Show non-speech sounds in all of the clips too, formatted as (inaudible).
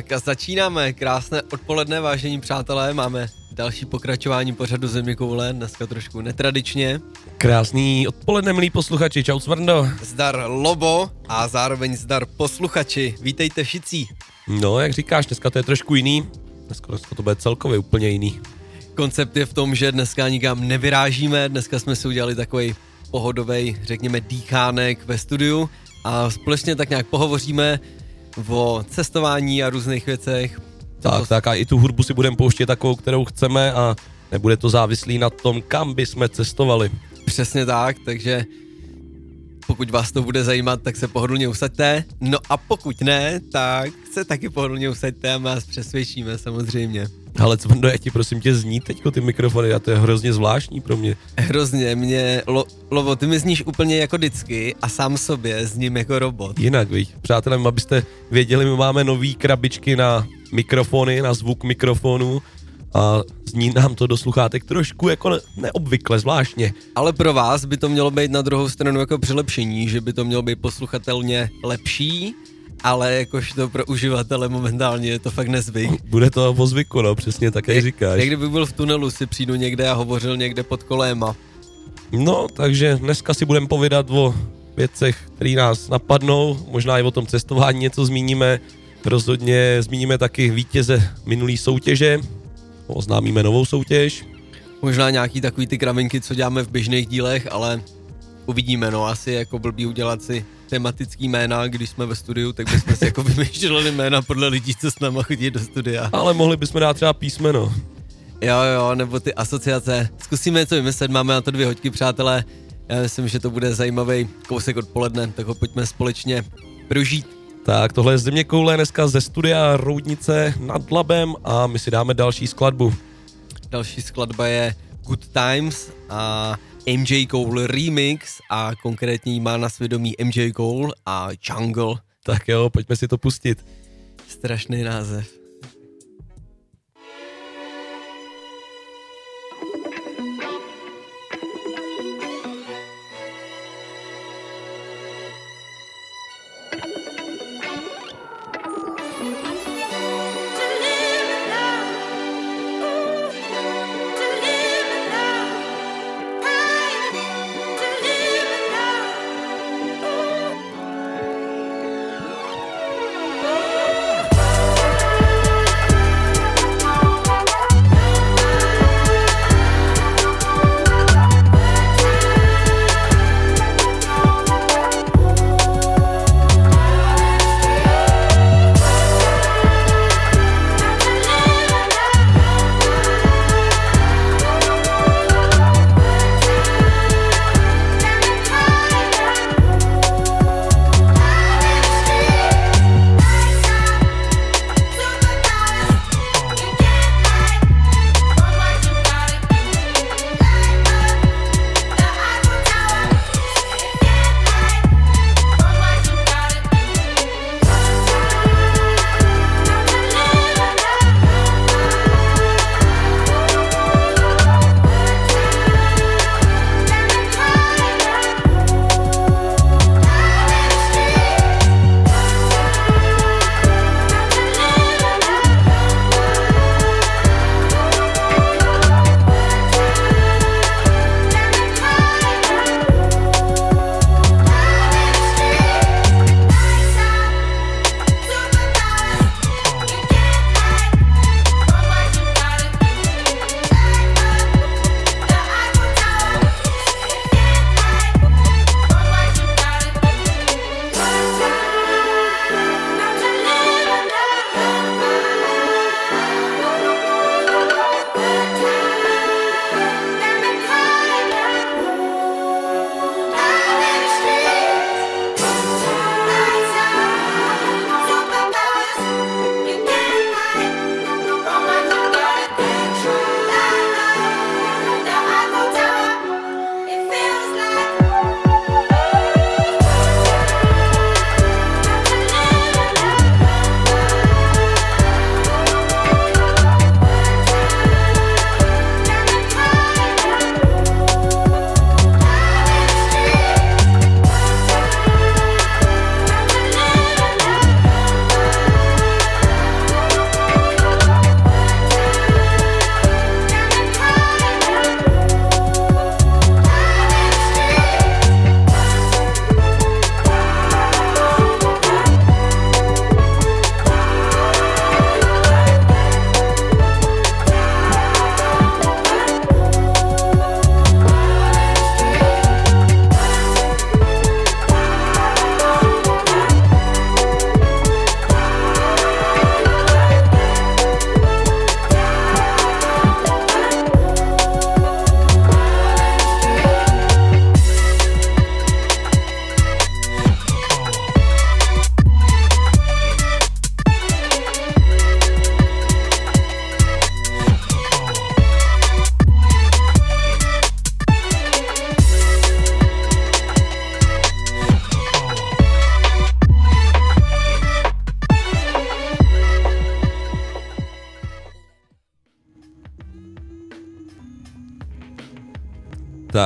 Tak a začínáme. Krásné odpoledne, vážení přátelé. Máme další pokračování pořadu Země koule, dneska trošku netradičně. Krásný odpoledne, milí posluchači. Čau, Svrndo. Zdar Lobo a zároveň zdar posluchači. Vítejte všichni. No, jak říkáš, dneska to je trošku jiný. Dneska, dneska to bude celkově úplně jiný. Koncept je v tom, že dneska nikam nevyrážíme, dneska jsme si udělali takový pohodový, řekněme, dýchánek ve studiu a společně tak nějak pohovoříme o cestování a různých věcech. Tak, tak a i tu hudbu si budeme pouštět takovou, kterou chceme a nebude to závislý na tom, kam by jsme cestovali. Přesně tak, takže pokud vás to bude zajímat, tak se pohodlně usaďte. No a pokud ne, tak se taky pohodlně usaďte a my vás přesvědčíme samozřejmě. Ale co jak ti prosím tě zní teďko ty mikrofony a to je hrozně zvláštní pro mě. Hrozně, mě, lo, Lovo, ty mi zníš úplně jako vždycky a sám sobě zním jako robot. Jinak, víš, přátelé, abyste věděli, my máme nové krabičky na mikrofony, na zvuk mikrofonu a zní nám to do sluchátek trošku jako neobvykle, zvláštně. Ale pro vás by to mělo být na druhou stranu jako přilepšení, že by to mělo být posluchatelně lepší, ale jakož to pro uživatele momentálně je to fakt nezvyk. Bude to o zvyku, no, přesně tak, jak říkáš. Jak kdyby byl v tunelu, si přijdu někde a hovořil někde pod koléma. No, takže dneska si budeme povídat o věcech, které nás napadnou, možná i o tom cestování něco zmíníme, rozhodně zmíníme taky vítěze minulý soutěže, oznámíme novou soutěž. Možná nějaký takový ty kravinky, co děláme v běžných dílech, ale uvidíme, no asi jako blbý udělat si tematický jména, když jsme ve studiu, tak bychom si jako (laughs) vymýšleli jména podle lidí, co s náma chodí do studia. Ale mohli bychom dát třeba písmeno. Jo, jo, nebo ty asociace. Zkusíme něco vymyslet, máme na to dvě hoďky, přátelé. Já myslím, že to bude zajímavý kousek odpoledne, tak ho pojďme společně prožít. Tak tohle je Země koule dneska ze studia Roudnice nad Labem a my si dáme další skladbu. Další skladba je Good Times a MJ Cole remix a konkrétně má na svědomí MJ Cole a Jungle. Tak jo, pojďme si to pustit. Strašný název.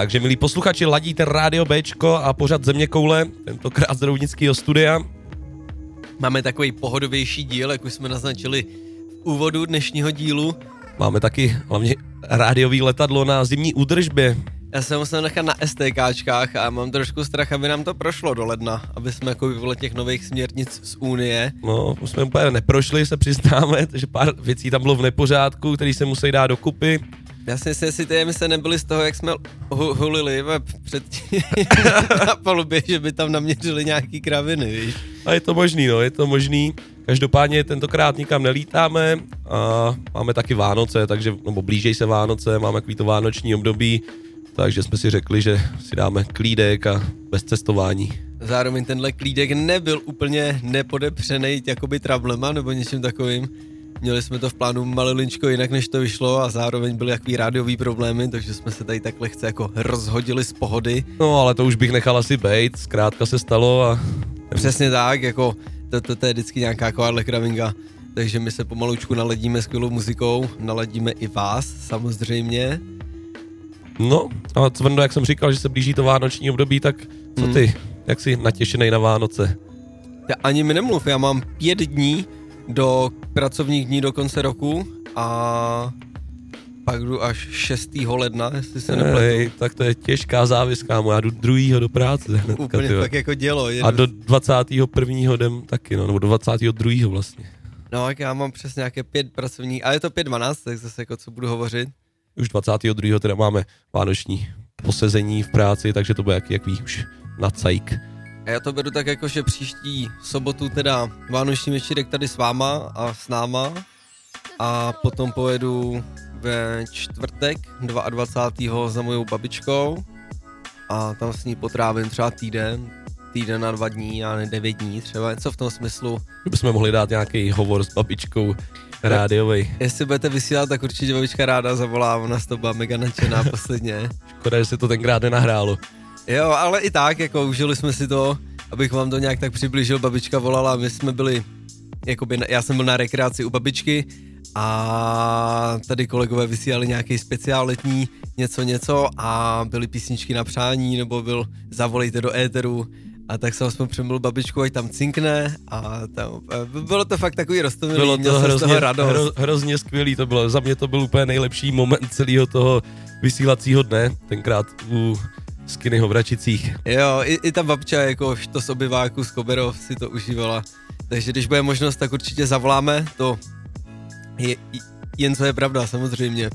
Takže milí posluchači, ladíte Rádio Bčko a pořad Země koule, tentokrát z Roudnického studia. Máme takový pohodovější díl, jak už jsme naznačili v úvodu dnešního dílu. Máme taky hlavně rádiový letadlo na zimní údržbě. Já jsem musel nechat na STKčkách a mám trošku strach, aby nám to prošlo do ledna, aby jsme jako vyvolili těch nových směrnic z Unie. No, už jsme úplně neprošli, se přiznáme, že pár věcí tam bylo v nepořádku, který se musí dát dokupy. Já si myslím, jestli ty emise nebyly z toho, jak jsme hu- hulili před (laughs) na palubě, že by tam naměřili nějaký kraviny, víš. A je to možný, no, je to možný. Každopádně tentokrát nikam nelítáme a máme taky Vánoce, takže, nebo blížej se Vánoce, máme takový to vánoční období, takže jsme si řekli, že si dáme klídek a bez cestování. Zároveň tenhle klídek nebyl úplně nepodepřený jakoby trablema nebo něčím takovým. Měli jsme to v plánu malilinčko jinak, než to vyšlo a zároveň byly jaký rádiový problémy, takže jsme se tady tak lehce jako rozhodili z pohody. No ale to už bych nechal asi bejt, zkrátka se stalo a... Přesně tak, jako to, to, to je vždycky nějaká takováhle kravinga. Takže my se pomalučku naladíme skvělou muzikou, naladíme i vás samozřejmě. No, a Cvrndo, jak jsem říkal, že se blíží to vánoční období, tak co ty, hmm. jak jsi natěšený na Vánoce? Já ani mi nemluv, já mám pět dní do pracovních dní do konce roku a pak jdu až 6. ledna, jestli se nepletu. Hej, tak to je těžká závis, kámo, já jdu druhýho do práce. Hnedka, Úplně tyjo. tak jako dělo. A do 21. jdem taky, no, nebo do 22. vlastně. No, jak já mám přesně nějaké pět pracovních, ale je to 5.12, tak zase jako co budu hovořit. Už 22. teda máme vánoční posezení v práci, takže to bude jaký, jaký už na cajk. A já to beru tak jako, že příští sobotu teda vánoční večírek tady s váma a s náma a potom pojedu ve čtvrtek 22. za mojou babičkou a tam s ní potrávím třeba týden, týden na dva dní a ne devět dní třeba, něco v tom smyslu. Kdybychom mohli dát nějaký hovor s babičkou rádiový. Jestli budete vysílat, tak určitě babička ráda zavolá, ona z toho byla mega nadšená posledně. Škoda, že se to tenkrát nenahrálo. Jo, ale i tak, jako užili jsme si to, abych vám to nějak tak přiblížil, babička volala, my jsme byli, jakoby, já jsem byl na rekreaci u babičky a tady kolegové vysílali nějaký speciál letní, něco něco a byly písničky na přání, nebo byl zavolejte do éteru. A tak jsem aspoň přemluvil babičku, ať tam cinkne a tam, bylo to fakt takový roztomilý, bylo to hrozně, radost. Hro, hrozně skvělý to bylo, za mě to byl úplně nejlepší moment celého toho vysílacího dne, tenkrát u Skinnyho v Račicích. Jo, i, i ta babča jako to z obyváku z Koberov si to užívala. Takže když bude možnost, tak určitě zavoláme, to je, jen co je pravda, samozřejmě.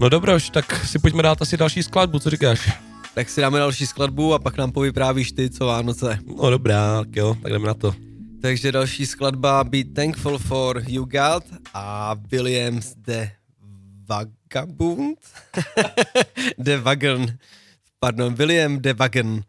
No dobroš, tak si pojďme dát asi další skladbu, co říkáš? Tak si dáme další skladbu a pak nám povyprávíš ty, co Vánoce. No dobrá, tak jo, tak jdeme na to. Takže další skladba Be Thankful for You God a Williams The Vagabond? The (laughs) Wagon. Pardon, William The Wagon.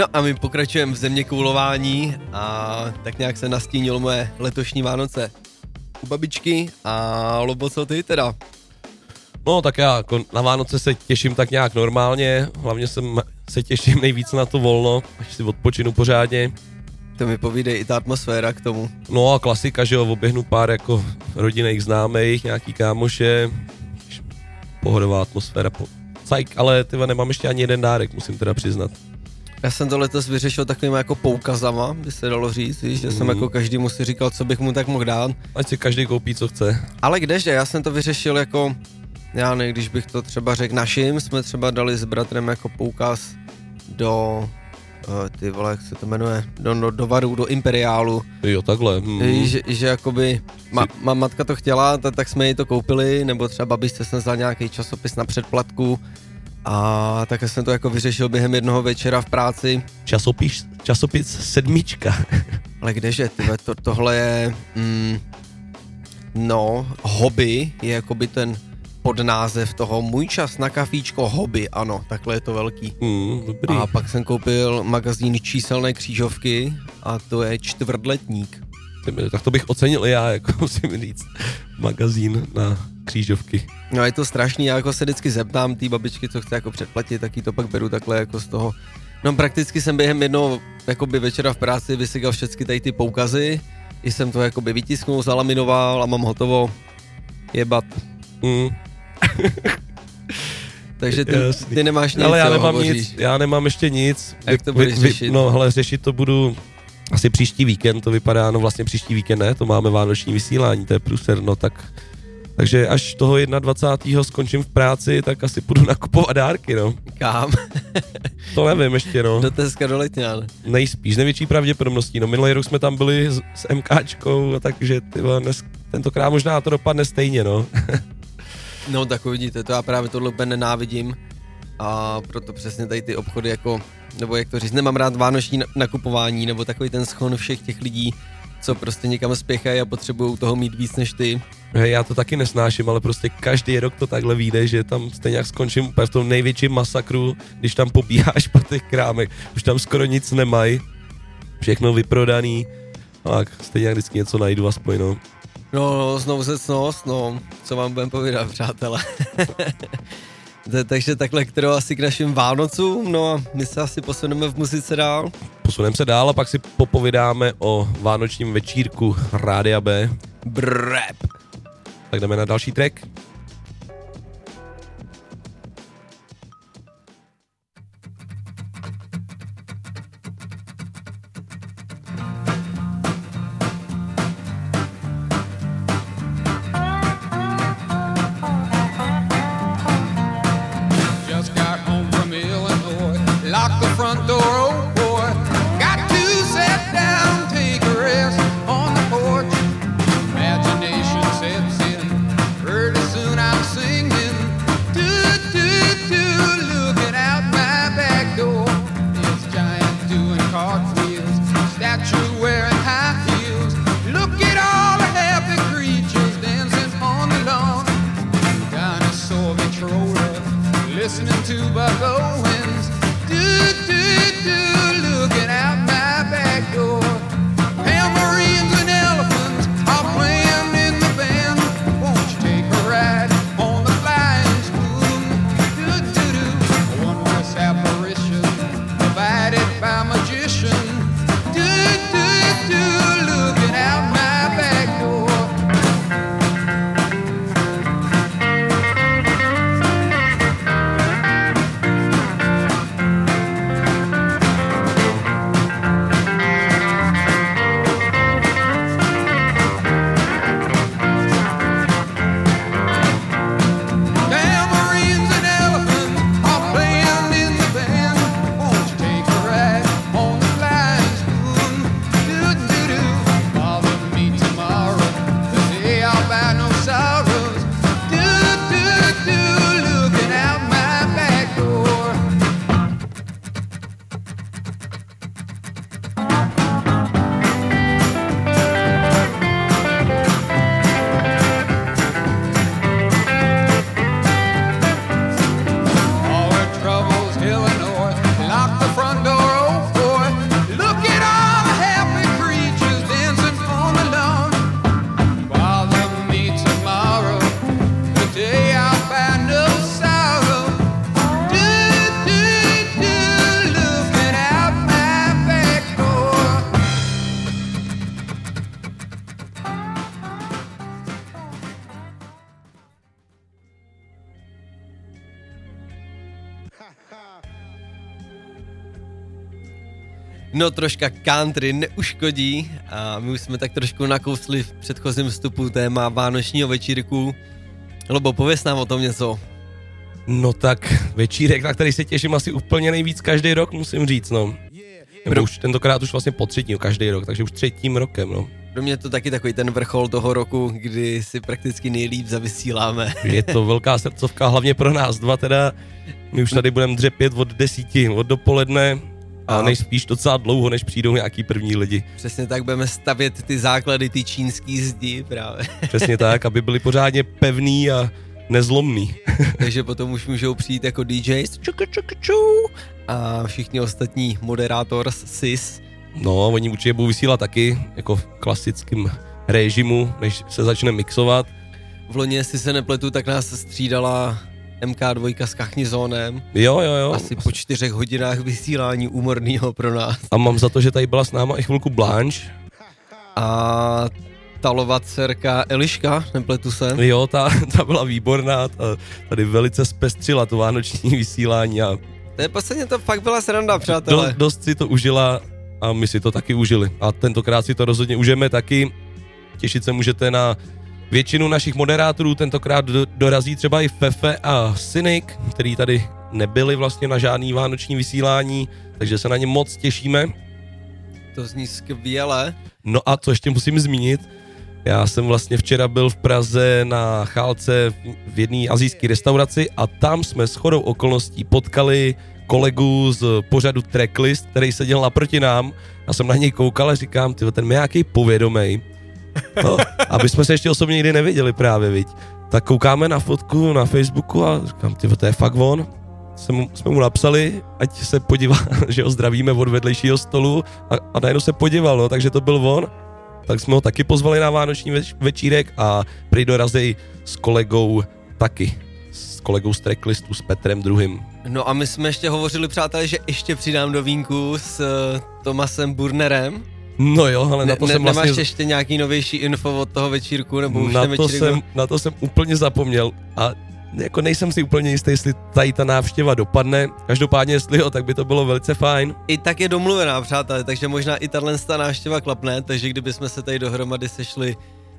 No a my pokračujeme v země koulování a tak nějak se nastínilo moje letošní Vánoce u babičky a Lobo, co ty teda? No tak já jako na Vánoce se těším tak nějak normálně, hlavně jsem, se těším nejvíc na to volno, až si odpočinu pořádně. To mi povídej i ta atmosféra k tomu. No a klasika, že jo, oběhnu pár jako rodinných známých, nějaký kámoše, pohodová atmosféra, po... Cajk, ale tyva nemám ještě ani jeden dárek, musím teda přiznat. Já jsem to letos vyřešil takovými jako poukazama, by se dalo říct, že mm. jsem mhm. jako každý musí říkal, co bych mu tak mohl dát. Ať si každý koupí, co chce. Ale kdeže, já jsem to vyřešil jako, já ne, když bych to třeba řekl našim, jsme třeba dali s bratrem jako poukaz do uh, ty vole, jak se to jmenuje, do, do, do varu, do imperiálu. Jo, takhle. Hmm. Že, že jakoby, ma, ma, matka to chtěla, tak, tak jsme jí to koupili, nebo třeba babičce jsem vzal nějaký časopis na předplatku, a tak jsem to jako vyřešil během jednoho večera v práci. Časopis, časopis sedmička. (laughs) Ale kdeže, tyhle, to, tohle je, mm, no, hobby je jakoby ten podnázev toho Můj čas na kafíčko hobby, ano, takhle je to velký. Mm, dobrý. A pak jsem koupil magazín číselné křížovky a to je čtvrtletník. Tak to bych ocenil i já, jako (laughs) musím říct, magazín na křížovky. No je to strašný, já jako se vždycky zeptám té babičky, co chce jako předplatit, tak jí to pak beru takhle jako z toho. No prakticky jsem během jednoho jakoby večera v práci vysygal všechny tady ty poukazy, i jsem to jakoby vytisknul, zalaminoval a mám hotovo jebat. Mm. (laughs) Takže ty, ty nemáš nic, Ale já nemám nic, já nemám ještě nic. Jak to budeš řešit? No hele, řešit to budu asi příští víkend, to vypadá, no vlastně příští víkend ne, to máme vánoční vysílání, to je pruser, no tak takže až toho 21. skončím v práci, tak asi půjdu nakupovat dárky, no. Kam? (laughs) to nevím ještě, no. Do Teska do Letňan. Nejspíš, největší pravděpodobností. No minulý rok jsme tam byli s, s MKčkou, takže tyva, dnes, tentokrát možná to dopadne stejně, no. (laughs) no tak uvidíte, to já právě tohle úplně nenávidím a proto přesně tady ty obchody jako, nebo jak to říct, nemám rád vánoční nakupování, nebo takový ten schon všech těch lidí, co prostě někam spěchají a potřebují toho mít víc než ty. Hej, já to taky nesnáším, ale prostě každý rok to takhle vyjde, že tam stejně jak skončím úplně v tom největším masakru, když tam pobíháš po těch krámech, už tam skoro nic nemají, všechno vyprodaný, tak stejně jak vždycky něco najdu aspoň, no. No, no znovu se no, co vám budem povídat, přátelé. (laughs) Takže takhle, kterou asi k našim Vánocům, no a my se asi posuneme v muzice dál. Posuneme se dál a pak si popovídáme o vánočním večírku Rádia B. Brep. Tak jdeme na další track. No troška country neuškodí a my už jsme tak trošku nakousli v předchozím vstupu téma vánočního večírku. Lobo, pověs nám o tom něco. No tak večírek, na který se těším asi úplně nejvíc každý rok, musím říct, no. Nebo už tentokrát už vlastně po třetím každý rok, takže už třetím rokem, no. Pro mě je to taky takový ten vrchol toho roku, kdy si prakticky nejlíp zavysíláme. Je to velká srdcovka, hlavně pro nás dva teda. My už tady budeme dřepět od desíti od dopoledne a nejspíš docela dlouho, než přijdou nějaký první lidi. Přesně tak, budeme stavět ty základy, ty čínský zdi právě. (laughs) Přesně tak, aby byly pořádně pevný a nezlomný. (laughs) Takže potom už můžou přijít jako DJs čuku, čuku, ču, a všichni ostatní moderátor sis. No, oni určitě budou vysílat taky, jako v klasickém režimu, než se začne mixovat. V loni, jestli se nepletu, tak nás střídala MK2 s Kachnizónem. Jo, jo, jo. Asi po čtyřech hodinách vysílání úmorného pro nás. A mám za to, že tady byla s náma i chvilku Blanche. A Talova dcerka Eliška, nepletu se. Jo, ta, ta byla výborná, ta tady velice zpestřila to vánoční vysílání a to je posledně to fakt byla sranda, přátelé. Do, dost si to užila a my si to taky užili. A tentokrát si to rozhodně užijeme taky. Těšit se můžete na většinu našich moderátorů, tentokrát do, dorazí třeba i Fefe a Cynic, který tady nebyli vlastně na žádný vánoční vysílání, takže se na ně moc těšíme. To zní skvěle. No a co ještě musím zmínit, já jsem vlastně včera byl v Praze na chálce v jedné azijské restauraci a tam jsme s chodou okolností potkali kolegu z pořadu Tracklist, který seděl naproti nám. Já jsem na něj koukal a říkám, ty ten je nějaký povědomej. No, aby jsme se ještě osobně nikdy neviděli právě, viď. Tak koukáme na fotku na Facebooku a říkám, ty to je fakt on. Jsem, jsme mu napsali, ať se podívá, (laughs) že ho zdravíme od vedlejšího stolu a, a najednou se podíval, no, takže to byl on tak jsme ho taky pozvali na vánoční več- večírek a prý dorazej s kolegou taky, s kolegou z tracklistu, s Petrem druhým. No a my jsme ještě hovořili, přátelé, že ještě přidám do vínku s uh, Tomasem Burnerem. No jo, ale na to ne, jsem ne, vlastně... Nemáš ještě nějaký novější info od toho večírku, nebo už na to večírek jsem, Na to jsem úplně zapomněl a jako nejsem si úplně jistý, jestli tady ta návštěva dopadne. Každopádně, jestli jo, tak by to bylo velice fajn. I tak je domluvená, přátelé, takže možná i tahle návštěva klapne, takže kdybychom se tady dohromady sešli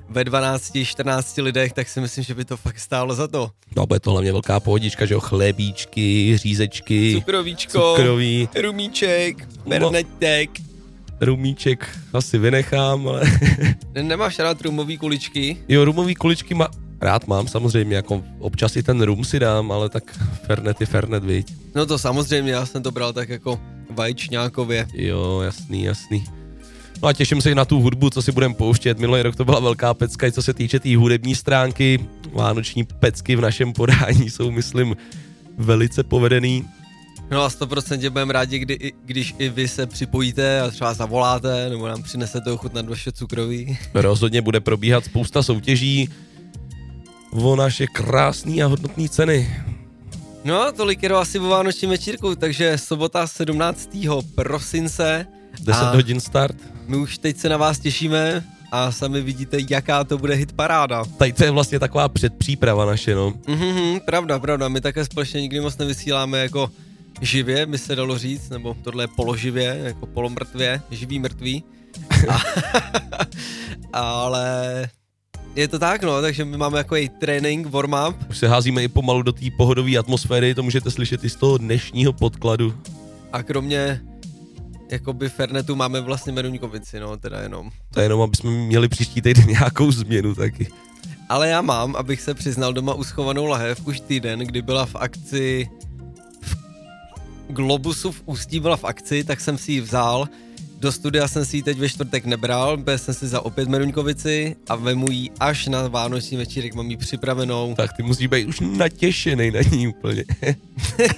ve 12-14 lidech, tak si myslím, že by to fakt stálo za to. No, bude to hlavně velká pohodička, že jo, chlebíčky, řízečky, cukrovíčko, cukroví, rumíček, bernetek. No, rumíček asi vynechám, ale... Nemáš rád rumový kuličky? Jo, rumový kuličky má, Rád mám samozřejmě, jako občas i ten rum si dám, ale tak Fernet je Fernet, viď? No to samozřejmě, já jsem to bral tak jako vajčňákově. Jo, jasný, jasný. No a těším se i na tu hudbu, co si budeme pouštět. Minulý rok to byla velká pecka, i co se týče té tý hudební stránky. Vánoční pecky v našem podání jsou, myslím, velice povedený. No a 100% budeme rádi, kdy, když i vy se připojíte a třeba zavoláte, nebo nám přinesete ochutnat vaše cukroví. Rozhodně bude probíhat spousta soutěží, o naše krásné a hodnotné ceny. No, tolik je asi o Vánočním večírku, takže sobota 17. prosince. 10 hodin start. My už teď se na vás těšíme a sami vidíte, jaká to bude hit paráda. Tady to je vlastně taková předpříprava naše, no. Mm-hmm, pravda, pravda, my také společně nikdy moc nevysíláme jako živě, by se dalo říct, nebo tohle je položivě, jako polomrtvě, živý mrtvý. A, (laughs) ale je to tak, no, takže my máme jako trénink, warm-up. Už se házíme i pomalu do té pohodové atmosféry, to můžete slyšet i z toho dnešního podkladu. A kromě jakoby Fernetu máme vlastně Meruňkovici, no, teda jenom. To je jenom, aby jsme měli příští týden nějakou změnu taky. Ale já mám, abych se přiznal doma uschovanou lahev už týden, kdy byla v akci Globusu v Ústí byla v akci, tak jsem si ji vzal do studia jsem si ji teď ve čtvrtek nebral, byl jsem si za opět Meruňkovici a vemu ji až na vánoční večírek, mám ji připravenou. Tak ty musíš být už natěšený na ní úplně. (laughs)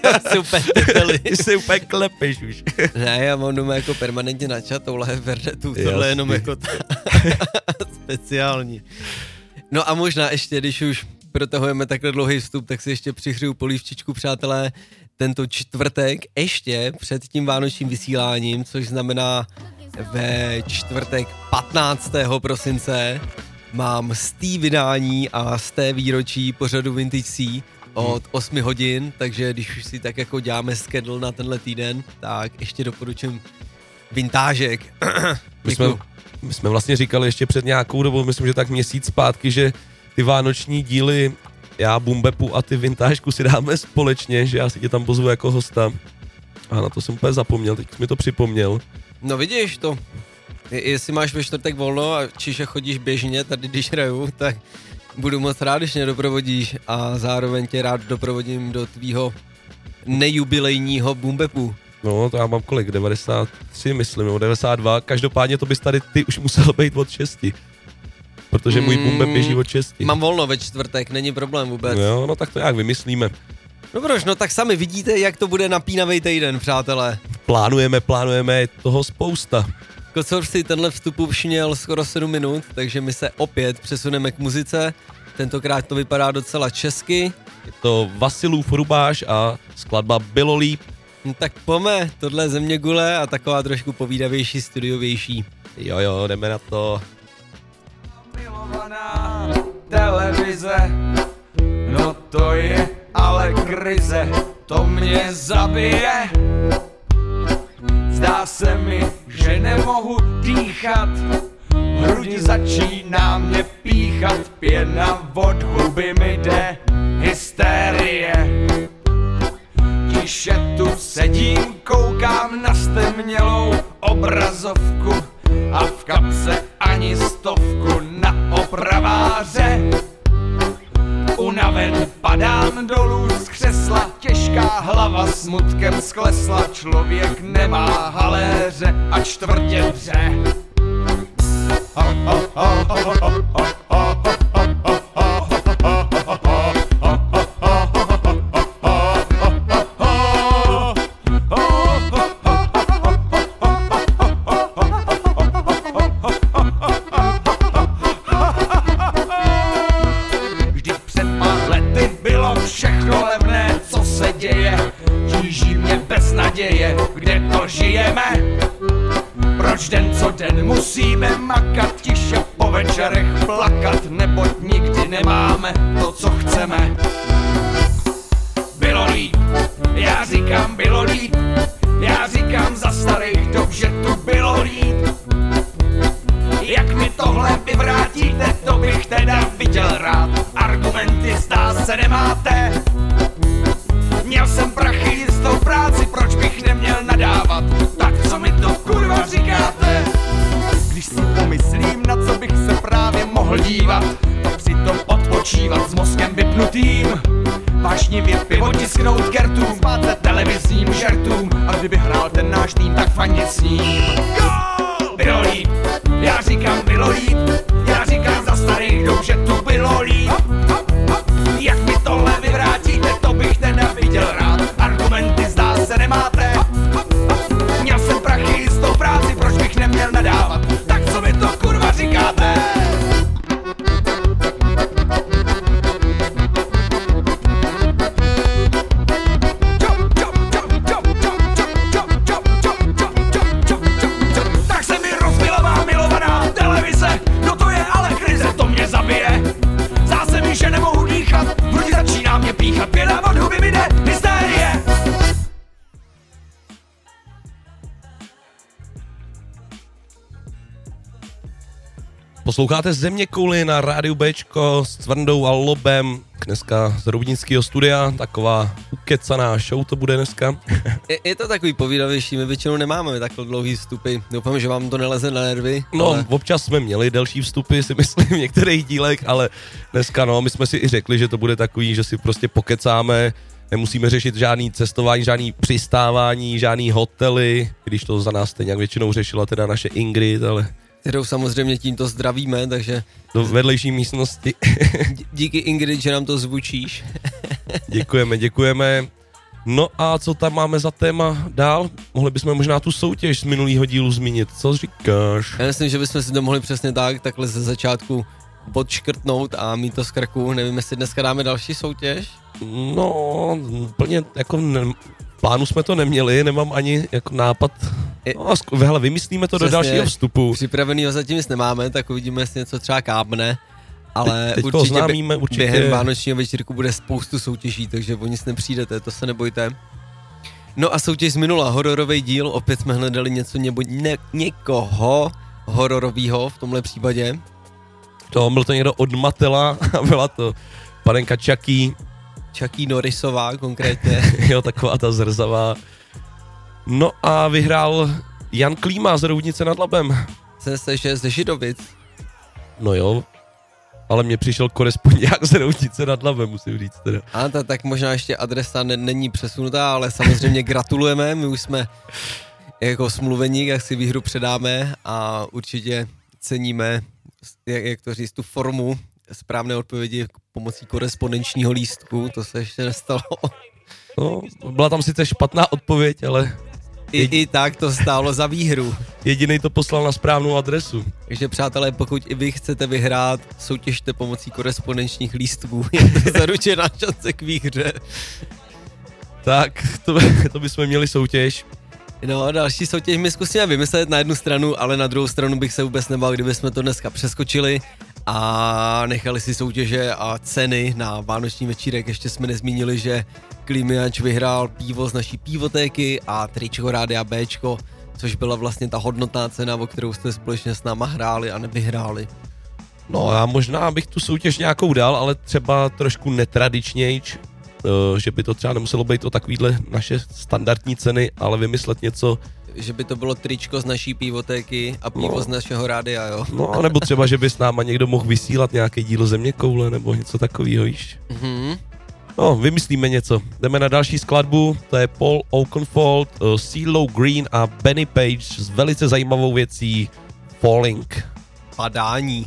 já úplně se (laughs) úplně klepeš už. (laughs) ne, já mám doma jako permanentně načatou lahev Vernetu, tohle je jenom jako ta speciální. No a možná ještě, když už protahujeme takhle dlouhý vstup, tak si ještě přihriju polívčičku, přátelé tento čtvrtek ještě před tím vánočním vysíláním, což znamená ve čtvrtek 15. prosince mám z té vydání a z té výročí pořadu Vintage C od 8 hodin, takže když už si tak jako děláme schedule na tenhle týden, tak ještě doporučím vintážek. My jsme, my jsme vlastně říkali ještě před nějakou dobou, myslím, že tak měsíc zpátky, že ty vánoční díly já Bumbepu a ty vintážku si dáme společně, že já si tě tam pozvu jako hosta. A na to jsem úplně zapomněl, teď mi to připomněl. No vidíš to, je, jestli máš ve čtvrtek volno a čiže chodíš běžně tady, když hraju, tak budu moc rád, když mě doprovodíš a zároveň tě rád doprovodím do tvýho nejubilejního bumbepu. No, to já mám kolik, 93 myslím, nebo 92, každopádně to bys tady ty už musel být od 6. Protože můj mm, bumbep běží od 6. Mám volno ve čtvrtek, není problém vůbec. Jo, no tak to nějak vymyslíme. No proč, no tak sami vidíte, jak to bude napínavý týden, přátelé. Plánujeme, plánujeme, toho spousta. Kocor si tenhle vstup už měl skoro 7 minut, takže my se opět přesuneme k muzice. Tentokrát to vypadá docela česky. Je to Vasilův Rubáš a skladba Bylo líp. No, tak pome, tohle je země gule a taková trošku povídavější, studiovější. Jo jo, jdeme na to. Milovaná televize, no to je ale krize, to mě zabije. Zdá se mi, že nemohu dýchat, v hrudi začíná mě píchat, pěna od huby mi jde, hysterie. Tiše tu sedím, koukám na stemnělou obrazovku a v kapse ani stovku na opraváře. Unaven padám dolů z křesla, těžká hlava smutkem sklesla, člověk nemá haléře a čtvrtě vře. Ho, ho, ho, ho, ho, ho, ho, ho, naděje, kde to žijeme. Proč den co den musíme makat, tiše po večerech plakat, neboť nikdy nemáme to, co chceme. Bylo líp, já říkám bylo líp, já říkám za starých dob, že tu bylo líp. Jak mi tohle vyvrátíte, to bych teda viděl rád. Argumenty zdá se nemáte. Měl jsem prachy jistou práci, proč bych neměl nadávat? Tak co mi to kurva říkáte? Když si pomyslím, na co bych se právě mohl dívat, to přitom odpočívat s mozkem vypnutým. Vášnivě pivo tisknout kertům, spát televizním žertům a kdyby hrál ten náš tým, tak fandit s ním. Bylo líp, já říkám bylo líp, já říkám za starých dob, že tu bylo líp. Jak mi tohle Posloucháte Země kouli na rádiu Bčko s Cvrndou a Lobem. Dneska z Roudnického studia, taková ukecaná show to bude dneska. (laughs) Je, je to takový povídavější, my většinou nemáme takhle dlouhý vstupy. Doufám, že vám to neleze na nervy. No, ale... občas jsme měli delší vstupy, si (laughs) myslím, v některých dílech, ale dneska no, my jsme si i řekli, že to bude takový, že si prostě pokecáme, nemusíme řešit žádný cestování, žádný přistávání, žádný hotely, když to za nás stejně většinou řešila teda naše Ingrid, ale kterou samozřejmě tímto zdravíme, takže do vedlejší místnosti. (laughs) dí- díky Ingrid, že nám to zvučíš. (laughs) děkujeme, děkujeme. No a co tam máme za téma dál? Mohli bychom možná tu soutěž z minulého dílu zmínit. Co říkáš? Já myslím, že bychom si to mohli přesně tak, takhle ze začátku podškrtnout a mít to z krku. Nevím, jestli dneska dáme další soutěž. No, úplně jako ne, plánu jsme to neměli, nemám ani jako nápad. No, a hele, vymyslíme to do Přesně. dalšího vstupu. Připravenýho zatím nic nemáme, tak uvidíme, jestli něco třeba kábne. Ale Teď- teď to určitě, oznámíme, určitě. během vánočního večírku bude spoustu soutěží, takže o nic nepřijdete, to se nebojte. No a soutěž z minula, hororový díl, opět jsme hledali něco nebo ne, někoho hororového v tomhle případě. To byl to někdo od Matela a byla to panenka Chucky, Chucky Norrisová konkrétně. (laughs) jo, taková ta zrzavá. No a vyhrál Jan Klíma z Roudnice nad Labem. Jsem se, že ze Židovic. No jo, ale mně přišel korespondiák z Roudnice nad Labem, musím říct teda. A ta, tak možná ještě adresa ne, není přesunutá, ale samozřejmě gratulujeme, my už jsme jako smluveník, jak si výhru předáme a určitě ceníme, jak, jak to říct, tu formu správné odpovědi pomocí korespondenčního lístku, to se ještě nestalo. No, byla tam sice špatná odpověď, ale I, I tak to stálo za výhru. jediný to poslal na správnou adresu. Takže přátelé, pokud i vy chcete vyhrát, soutěžte pomocí korespondenčních lístků. (laughs) Je to zaručená šance k výhře. Tak, to, to bychom měli soutěž. No, další soutěž my zkusíme vymyslet na jednu stranu, ale na druhou stranu bych se vůbec nebál, kdyby jsme to dneska přeskočili a nechali si soutěže a ceny na vánoční večírek. Ještě jsme nezmínili, že Klimiač vyhrál pivo z naší pivotéky a tričko Rádia Bčko, což byla vlastně ta hodnotná cena, o kterou jste společně s náma hráli a nevyhráli. No já možná bych tu soutěž nějakou dal, ale třeba trošku netradičnějč, eh, že by to třeba nemuselo být o takovýhle naše standardní ceny, ale vymyslet něco, Že by to bylo tričko z naší pivotéky a pivo No. z našeho rádia, jo. no nebo třeba, že by s náma někdo mohl vysílat nějaký díl země koule nebo něco takového, víš. Mhm. No, vymyslíme něco. Jdeme na další skladbu, to je Paul Oakenfold, CeeLo Green a Benny Page s velice zajímavou věcí Falling. Padání.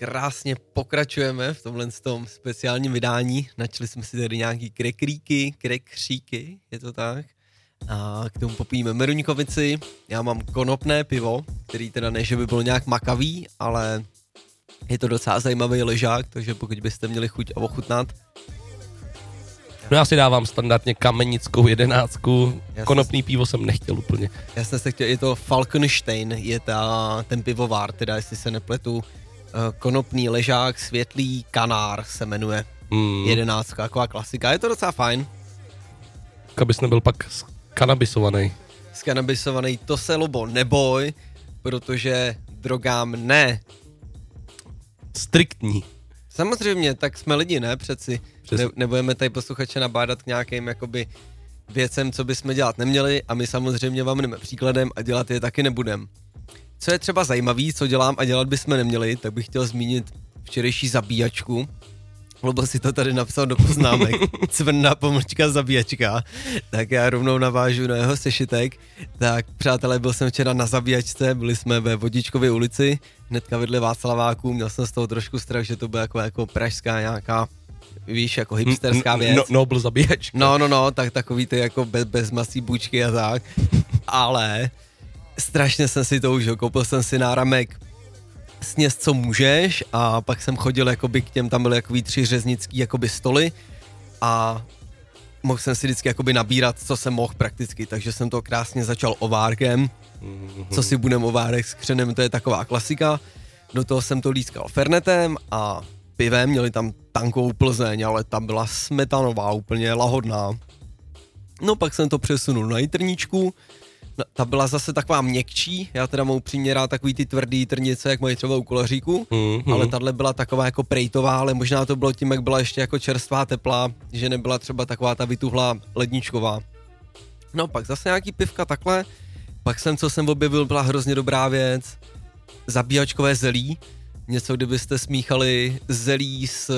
krásně pokračujeme v tomhle tom speciálním vydání. Načli jsme si tady nějaký krekríky, krekříky, je to tak? A k tomu popijeme meruňkovici. Já mám konopné pivo, který teda ne, že by bylo nějak makavý, ale je to docela zajímavý ležák, takže pokud byste měli chuť a ochutnat, No já si dávám standardně kamenickou jedenáctku, Já konopný pivo jsem nechtěl úplně. Já jsem se chtěl, je to Falkenstein, je ta, ten pivovár, teda jestli se nepletu, konopný ležák, světlý kanár se jmenuje, Mm, jedenáctka, taková klasika, je to docela fajn. abys nebyl pak kanabisovaný. Skanabisovaný, to se lobo neboj, protože drogám ne. Striktní. Samozřejmě, tak jsme lidi, ne? Přeci Přesně. ne, nebudeme tady posluchače nabádat k nějakým jakoby věcem, co bychom dělat neměli a my samozřejmě vám jdeme příkladem a dělat je taky nebudem. Co je třeba zajímavý, co dělám a dělat bychom neměli, tak bych chtěl zmínit včerejší zabíjačku. Lobo si to tady napsal do poznámek. (laughs) Cvrná pomlčka zabíjačka. Tak já rovnou navážu na jeho sešitek. Tak přátelé, byl jsem včera na zabíjačce, byli jsme ve Vodičkově ulici, hnedka vedle Václaváku, měl jsem z toho trošku strach, že to bude jako, jako pražská nějaká, víš, jako hipsterská věc. No, no byl zabíjač. No, no, no, tak takový ty jako bez, bez masí bučky a tak. Ale strašně jsem si to užil, koupil jsem si náramek sněz, co můžeš a pak jsem chodil jakoby k těm, tam byly jakoby tři řeznický jakoby stoly a mohl jsem si vždycky jakoby nabírat, co jsem mohl prakticky, takže jsem to krásně začal ovárkem, co si budem ovárek s křenem, to je taková klasika. Do toho jsem to lískal fernetem a pivem, měli tam tankou Plzeň, ale tam byla smetanová, úplně lahodná. No pak jsem to přesunul na jitrničku, No, ta byla zase taková měkčí, já teda mám upřímně rád takový ty tvrdý trnice, jak mají třeba u kolaříku, Mhm. ale tahle byla taková jako prejtová, ale možná to bylo tím, jak byla ještě jako čerstvá teplá, že nebyla třeba taková ta vytuhlá ledničková. No pak zase nějaký pivka takhle, pak jsem, co jsem objevil, byla hrozně dobrá věc, zabíjačkové zelí, něco, kdybyste smíchali zelí s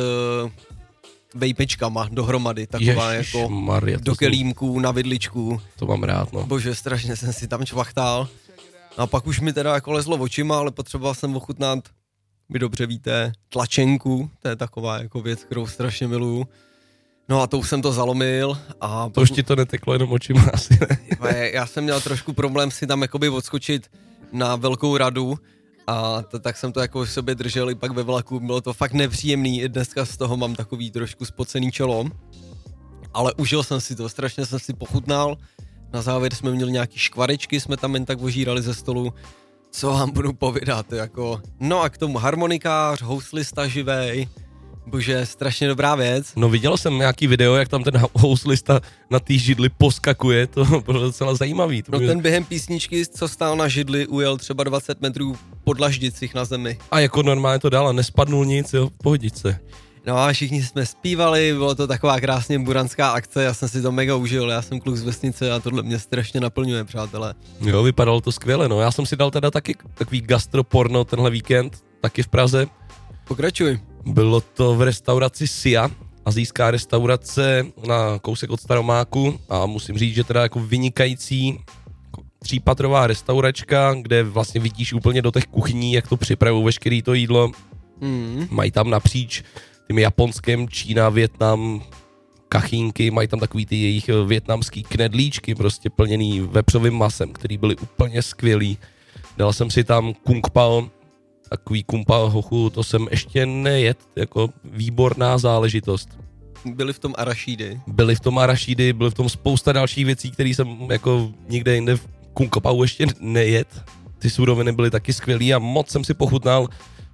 vejpečkama dohromady, taková jako Maria, do kelímků, na vidličku. To mám rád, no. Bože, strašně jsem si tam čvachtal. A pak už mi teda jako lezlo očima, ale potřeboval jsem ochutnat, vy dobře víte, tlačenku, to je taková jako věc, kterou strašně miluju. No a to už jsem to zalomil a To už ti to neteklo jenom očima asi, ne, (laughs) já jsem měl trošku problém si tam jakoby odskočit na velkou radu a to, tak jsem to jako v sobě držel i pak ve vlaku, bylo to fakt nepříjemný, i dneska z toho mám takový trošku spocený čelo, ale užil jsem si to, strašně jsem si pochutnal, na závěr jsme měli nějaký škvarečky, jsme tam jen tak ožírali ze stolu, co vám budu povídat, jako, no a k tomu harmonikář, houslista živej, bože, strašně dobrá věc, No viděl jsem nějaký video, jak tam ten houslista na té židli poskakuje, to (laughs) bylo docela zajímavý. To no mě- ten během písničky, co stál na židli, ujel třeba 20 metrů po dlaždicích na zemi. A jako normálně to dál a nespadnul nic, jo, v pohodičce. No a všichni jsme zpívali, bylo to taková krásně buranská akce, já jsem si to mega užil, já jsem kluk z vesnice a tohle mě strašně naplňuje, přátelé. Jo, vypadalo to skvěle, no. Já jsem si dal teda taky takový gastroporno tenhle víkend, taky v Praze. Pokračuj. Bylo to v restauraci Sia, azijská restaurace na kousek od Staromáku a musím říct, že teda jako vynikající třípatrová restauračka, kde vlastně vidíš úplně do těch kuchyní, jak to připravují veškerý to jídlo. Mm. Mají tam napříč tím japonském, Čína, Větnam, kachínky, mají tam takový ty jejich eh, větnamský knedlíčky, prostě plněný vepřovým masem, který byly úplně skvělý. Dal jsem si tam kung pao, takový kung pao hochu, to jsem ještě nejet, jako výborná záležitost. Byli v tom arašídy. Byly v tom arašidy, byly v tom spousta dalších věcí, které jsem jako nikde jinde v kung pao ještě nejet. Ty suroviny byly taky skvělý a moc jsem si pochutnal.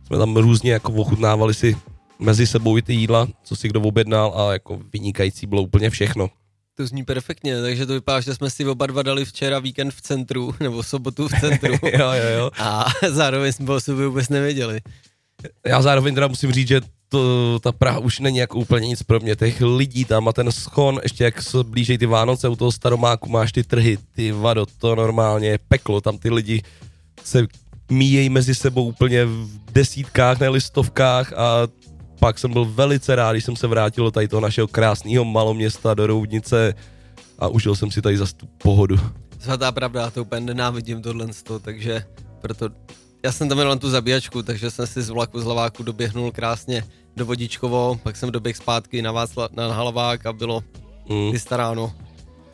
Jsme tam různě jako ochutnávali si mezi sebou i ty jídla, co si kdo objednal a jako vynikající bylo úplně všechno. To zní perfektně, takže to vypadá, že jsme si oba dva dali včera víkend v centru, (laughs) nebo sobotu v centru. (laughs) jo, jo, jo. A zároveň jsme o sobě vůbec nevěděli. Já zároveň teda musím říct, že to, ta Praha už není jako úplně nic pro mě. Těch lidí tam a ten schon, ještě jak se blíží ty Vánoce u toho staromáku, máš ty trhy, ty vado, to normálně je peklo. Tam ty lidi se míjejí mezi sebou úplně v desítkách, ne stovkách a pak jsem byl velice rád, když jsem se vrátil do tady toho našeho krásného maloměsta do Roudnice a užil jsem si tady zase tu pohodu. Svatá pravda, já to úplně nenávidím tohle, takže proto já jsem tam měl jen tu zabíjačku, takže jsem si z vlaku z Laváku doběhnul krásně do Vodičkovo, pak jsem doběh zpátky na, Václa, na Halavák a bylo Mm. vystaráno.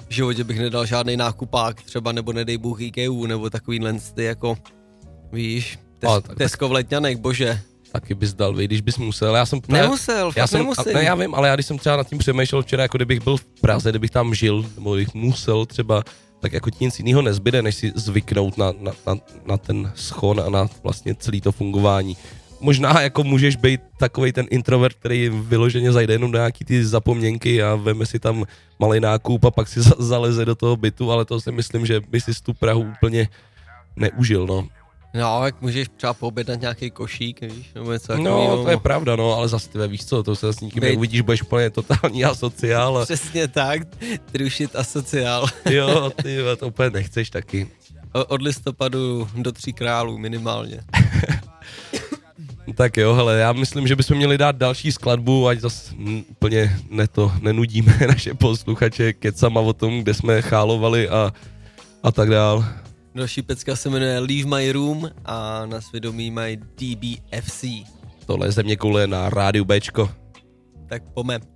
V životě bych nedal žádný nákupák, třeba nebo nedej Bůh IKEA, nebo takovýhle ty jako, víš, tes, Ale tak- Tesko v Letňanech, bože. Taky bys dal, vy, když bys musel. Já jsem Nemusel, já jsem, nemusím. Ne, já vím, ale já když jsem třeba nad tím přemýšlel včera, jako kdybych byl v Praze, kdybych tam žil, nebo kdybych musel třeba, tak jako ti nic jiného nezbyde, než si zvyknout na, na, na, na ten schon a na vlastně celý to fungování. Možná jako můžeš být takový ten introvert, který vyloženě zajde jenom do nějaký ty zapomněnky a veme si tam malý nákup a pak si za, zaleze do toho bytu, ale to si myslím, že by si tu Prahu úplně neužil, no. No, jak můžeš třeba poobědnat nějaký košík, víš, nebo něco No, takového. to je pravda, no, ale zase ty víš co, to se s nikým Bejt- neuvidíš, budeš úplně totální asociál a Přesně tak, trušit asociál. (laughs) jo, ty to úplně nechceš taky. O- Od listopadu do tří králů minimálně. (laughs) Tak jo, hele, já myslím, že bychom měli dát další skladbu, ať zase úplně ne to, nenudíme (laughs) naše posluchače kecama o tom, kde jsme chálovali a, a tak dál. Další pecka se jmenuje Leave My Room a na svědomí mají DBFC. Tohle je země koule na rádiu Bčko. Tak pome.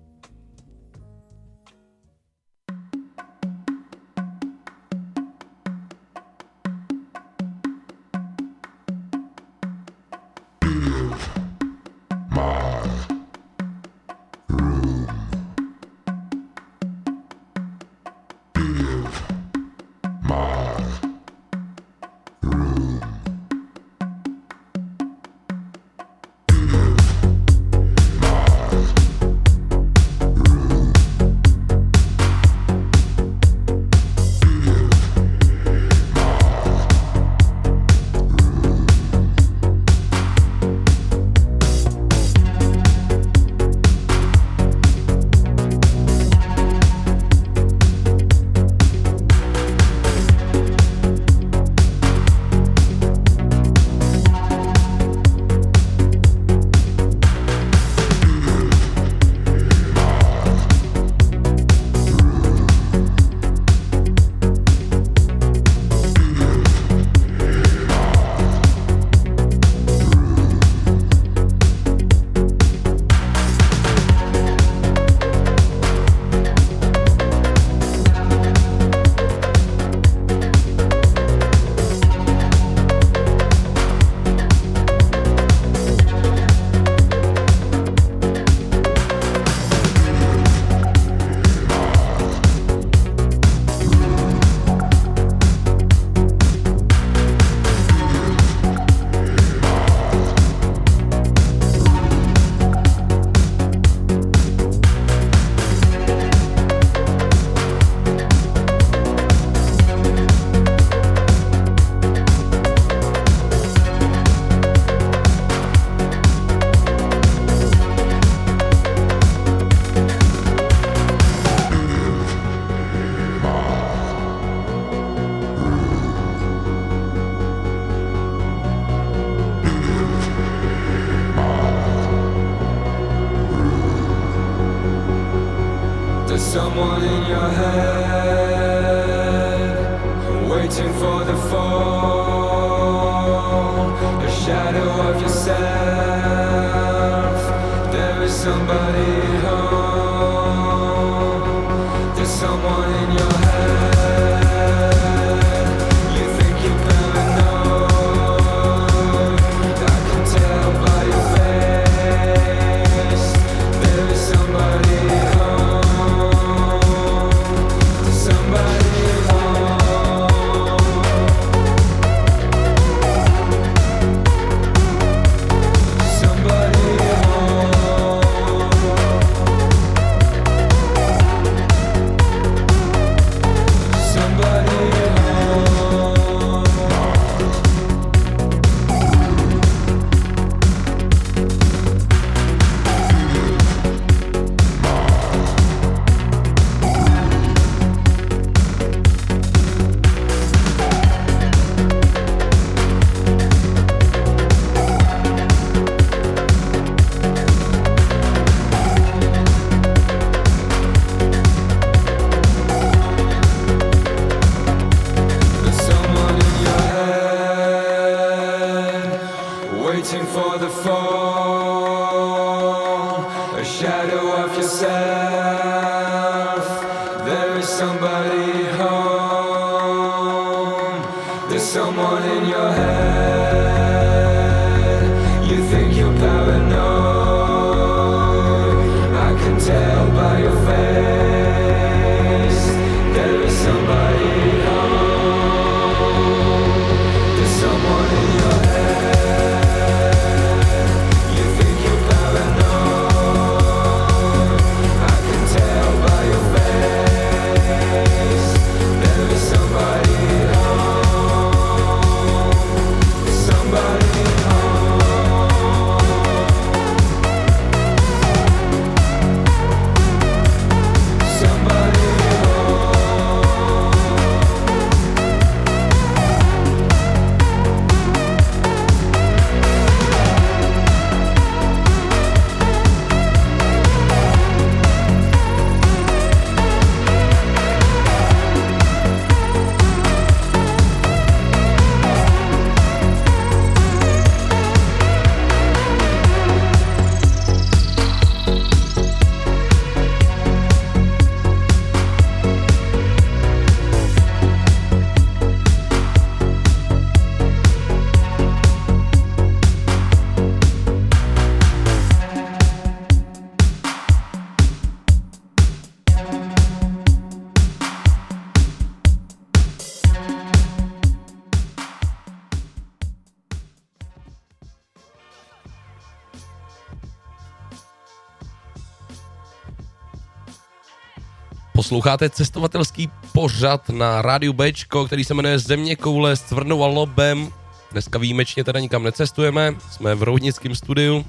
Posloucháte cestovatelský pořad na rádiu Bčko, který se jmenuje Země koule s Cvrnou a Lobem. Dneska výjimečně teda nikam necestujeme, jsme v Roudnickém studiu.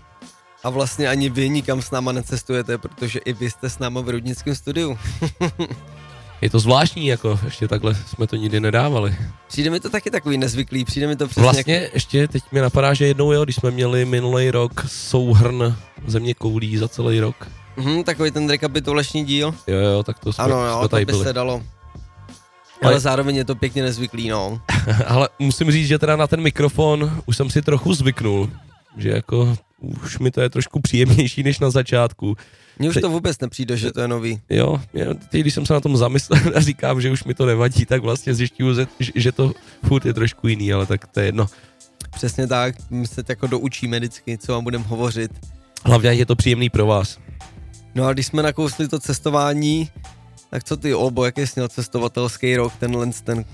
A vlastně ani vy nikam s náma necestujete, protože i vy jste s náma v Rudnickém studiu. (laughs) Je to zvláštní, jako ještě takhle jsme to nikdy nedávali. Přijde mi to taky takový nezvyklý, přijde mi to přesně Vlastně ještě teď mi napadá, že jednou jo, když jsme měli minulý rok souhrn země koulí za celý rok. Mhm, takový ten rekapitulační díl. Jo, jo, tak to jsme, Ano, jo, jsme to tady by byli. se dalo. Ale- Ale zároveň je to pěkně nezvyklý, no. (laughs) Ale musím říct, že teda na ten mikrofon už jsem si trochu zvyknul, že jako už mi to je trošku příjemnější než na začátku. Mně už to vůbec nepřijde, že to je nový. Jo, teď, když jsem se na tom zamyslel (laughs) a říkám, že už mi to nevadí, tak vlastně zjišťuju, že, že to furt je trošku jiný, ale tak to je jedno. Přesně tak, my se jako doučíme vždycky, co vám budeme hovořit. Hlavně je to příjemný pro vás. No a když jsme nakousli to cestování, tak co ty, Olbo, jaký jsi měl cestovatelský rok, tenhle ten,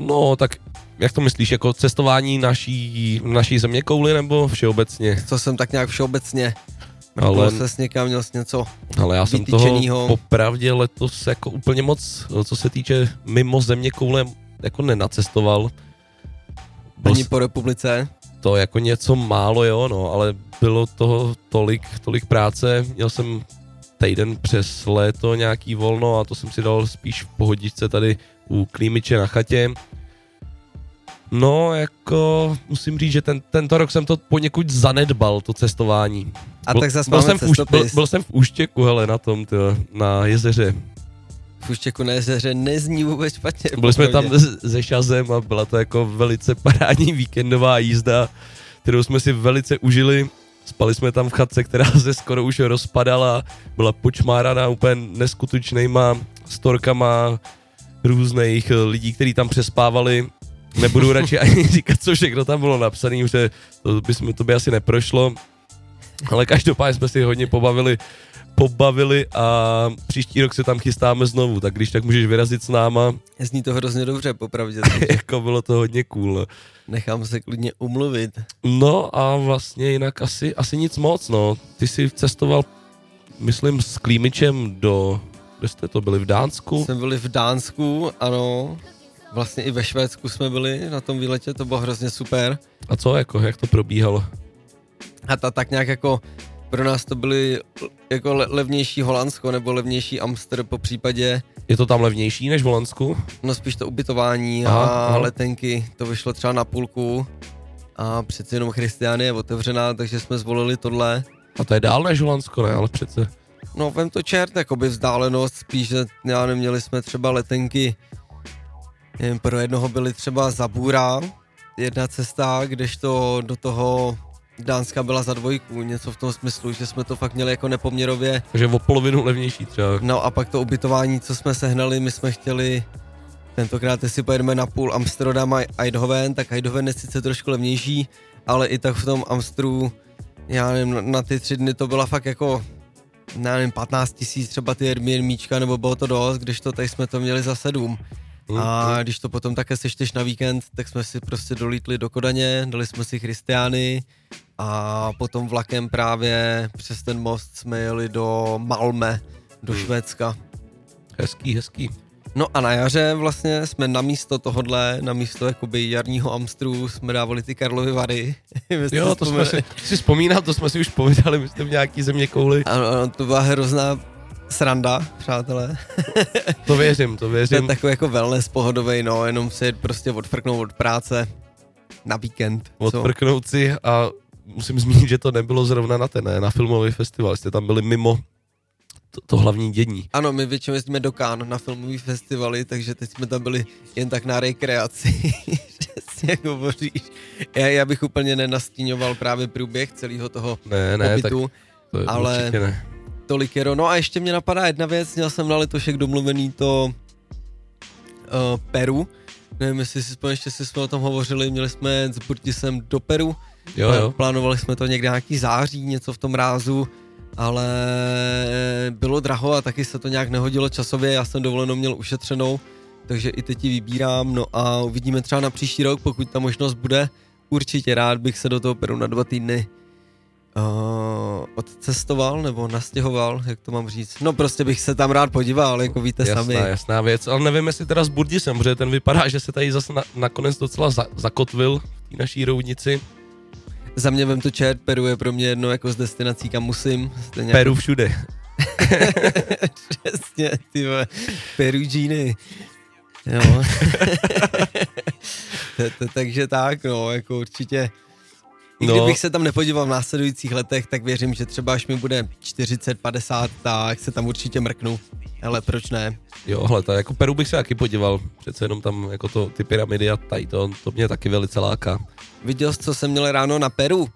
No, tak jak to myslíš, jako cestování naší, naší země kouli nebo všeobecně? co jsem tak nějak všeobecně, Ale, ale ses někam, měl jsi něco, ale já jsem toho popravdě letos jako úplně moc, co se týče mimo země koule, jako nenacestoval. Byl ani po republice. To jako něco málo, jo, no, ale bylo toho tolik, tolik práce. Měl jsem týden přes léto nějaký volno a to jsem si dal spíš v pohodičce tady u Klímiče na chatě. No, jako musím říct, že ten, tento rok jsem to poněkud zanedbal, to cestování. A Byl- tak zase byl jsem, v, byl, byl jsem v Úštěku, hele, na tom, tyjo, na jezeře. V Uštěku na jezeře nezní vůbec špatně. Byli jsme tam se Šazem a byla to jako velice parádní víkendová jízda, kterou jsme si velice užili. Spali jsme tam v chatce, která se skoro už rozpadala, byla počmáraná úplně neskutečnýma storkama různých eh, lidí, kteří tam přespávali. Nebudu (laughs) radši ani říkat, co všechno tam bylo napsané, že to by, jsme, to by asi neprošlo. Ale každopádně jsme si hodně pobavili, pobavili a příští rok se tam chystáme znovu, tak když tak můžeš vyrazit s náma, (laughs) Zní to hrozně dobře, popravdě. (laughs) jako bylo to hodně cool. Nechám se klidně umluvit. No a vlastně jinak asi, asi nic moc, no. Ty jsi cestoval, myslím, s Klímičem do, kde jste to byli, v Dánsku? Jsme byli v Dánsku, ano. Vlastně i ve Švédsku jsme byli na tom výletě, to bylo hrozně super. A co, jako, jak to probíhalo? A ta tak nějak jako pro nás to byly jako le- levnější Holandsko nebo levnější Amster po případě, Je to tam levnější než v Holandsku? no spíš to ubytování Aha, a aha. letenky, to vyšlo třeba na půlku a přeci jenom Christiane je otevřená, takže jsme zvolili tohle. A to je dál než Holandsko, ne, ale přece. No vem to čert, jakoby vzdálenost, spíš, že já neměli jsme třeba letenky, nevím, pro jednoho byly třeba za Bůra, jedna cesta, kdežto do toho Dánska byla za dvojku, něco v tom smyslu, že jsme to fakt měli jako nepoměrově. Takže o polovinu levnější třeba. No a pak to ubytování, co jsme sehnali, my jsme chtěli tentokrát, jestli pojedeme na půl Amsterdam a Eindhoven, tak Eindhoven je sice trošku levnější, ale i tak v tom Amstru, já nevím, na ty tři dny to byla fakt jako, já nevím, 15 tisíc třeba ty Airbnbčka, nebo bylo to dost, když to tady jsme to měli za sedm. A když to potom také sečteš na víkend, tak jsme si prostě dolítli do Kodaně, dali jsme si Christiány a potom vlakem právě přes ten most jsme jeli do Malme, do Švédska. Hezký, hezký. No a na jaře vlastně jsme na místo tohodle, na místo jakoby jarního Amstru jsme dávali ty Karlovy Vary. (laughs) Jo, to jsme si, si vzpomínám, to jsme si už povídali, my jste v nějaký země kouli. Ano, ano, to byla hrozná sranda, přátelé. (laughs) To věřím, to To je věřím. takový jako wellness pohodový, no, jenom si prostě odfrknout od práce na víkend. Odprknout si a musím zmínit, že to nebylo zrovna na ten, ne, na filmový festival, jste tam byli mimo to, to hlavní dění. Ano, my většinou jezdíme do Cannes na filmový festivaly, takže teď jsme tam byli jen tak na rekreaci. (laughs) Přesně jak hovoříš. Já, já bych úplně nenastíňoval právě průběh celého toho Ne, ne, tak pobytu. to je ale- ne. Tolik jero. No a ještě mě napadá jedna věc, měl jsem na letošek domluvený to uh, Peru. Nevím, jestli si ještě si jsme o tom hovořili, měli jsme s Burtisem do Peru. Jo, jo. Plánovali jsme to někde nějaký září, něco v tom rázu, ale bylo draho a taky se to nějak nehodilo časově, já jsem dovolenou měl ušetřenou, takže i teď ji vybírám, no a uvidíme třeba na příští rok, pokud ta možnost bude, určitě rád bych se do toho Peru na dva týdny uh, odcestoval nebo nastěhoval, jak to mám říct. No prostě bych se tam rád podíval, jako víte Jasná, sami. jasná věc, ale nevím, jestli teda s Burdisem, protože ten vypadá, že se tady zase na, nakonec docela za, zakotvil v té naší roudnici. Za mě vem to čert, Peru je pro mě jedno jako z destinací, kam musím. Stejně Peru všude. (laughs) Přesně, ty vole, Perugini. Jo. (laughs) (laughs) Takže tak, no, jako určitě. I No. kdybych se tam nepodíval v následujících letech, tak věřím, že třeba až mi bude 40, 50, tak se tam určitě mrknu. Ale proč ne? Jo, hele, tak jako Peru bych se taky podíval, přece jenom tam jako to, ty pyramidy a tady to, to mě taky velice láká. Viděl jsi, co jsem měl ráno na Peru?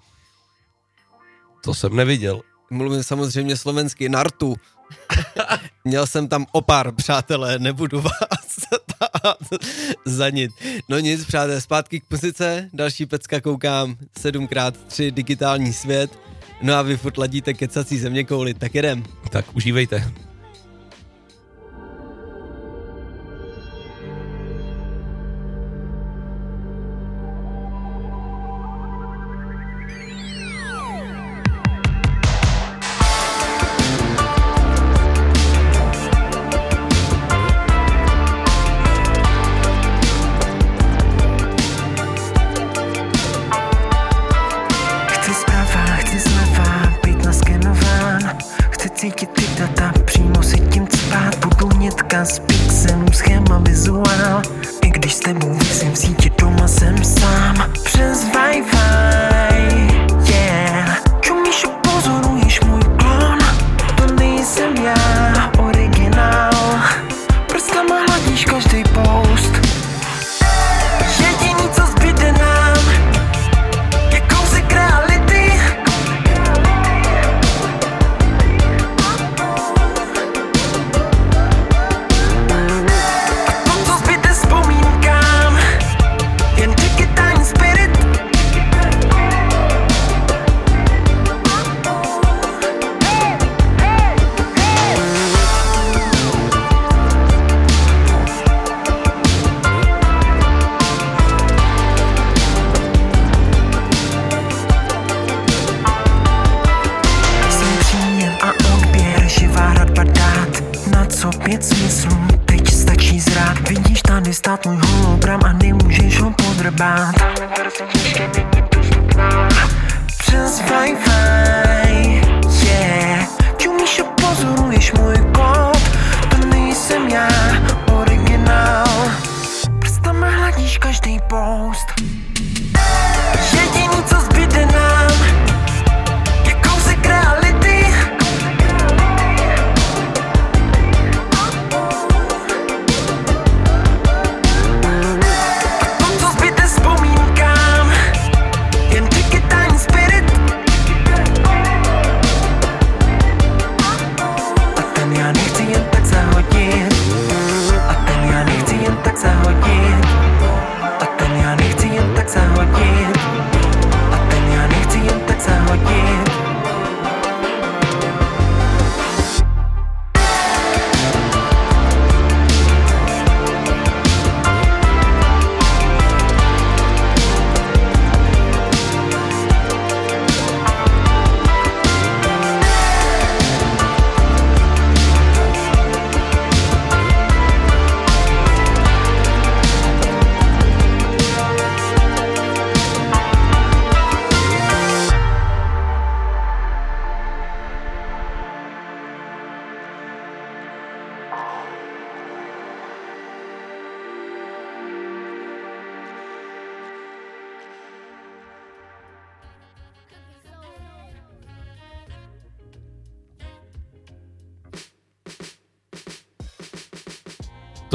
To jsem neviděl. Mluvím samozřejmě slovensky, Nartu. (laughs) Měl jsem tam opar, přátelé, nebudu vás tát za nic. No nic, přátelé, zpátky k muzice, další pecka koukám, 7x3 digitální svět, no a vy furt ladíte kecací země kouli, tak jedem. Tak užívejte.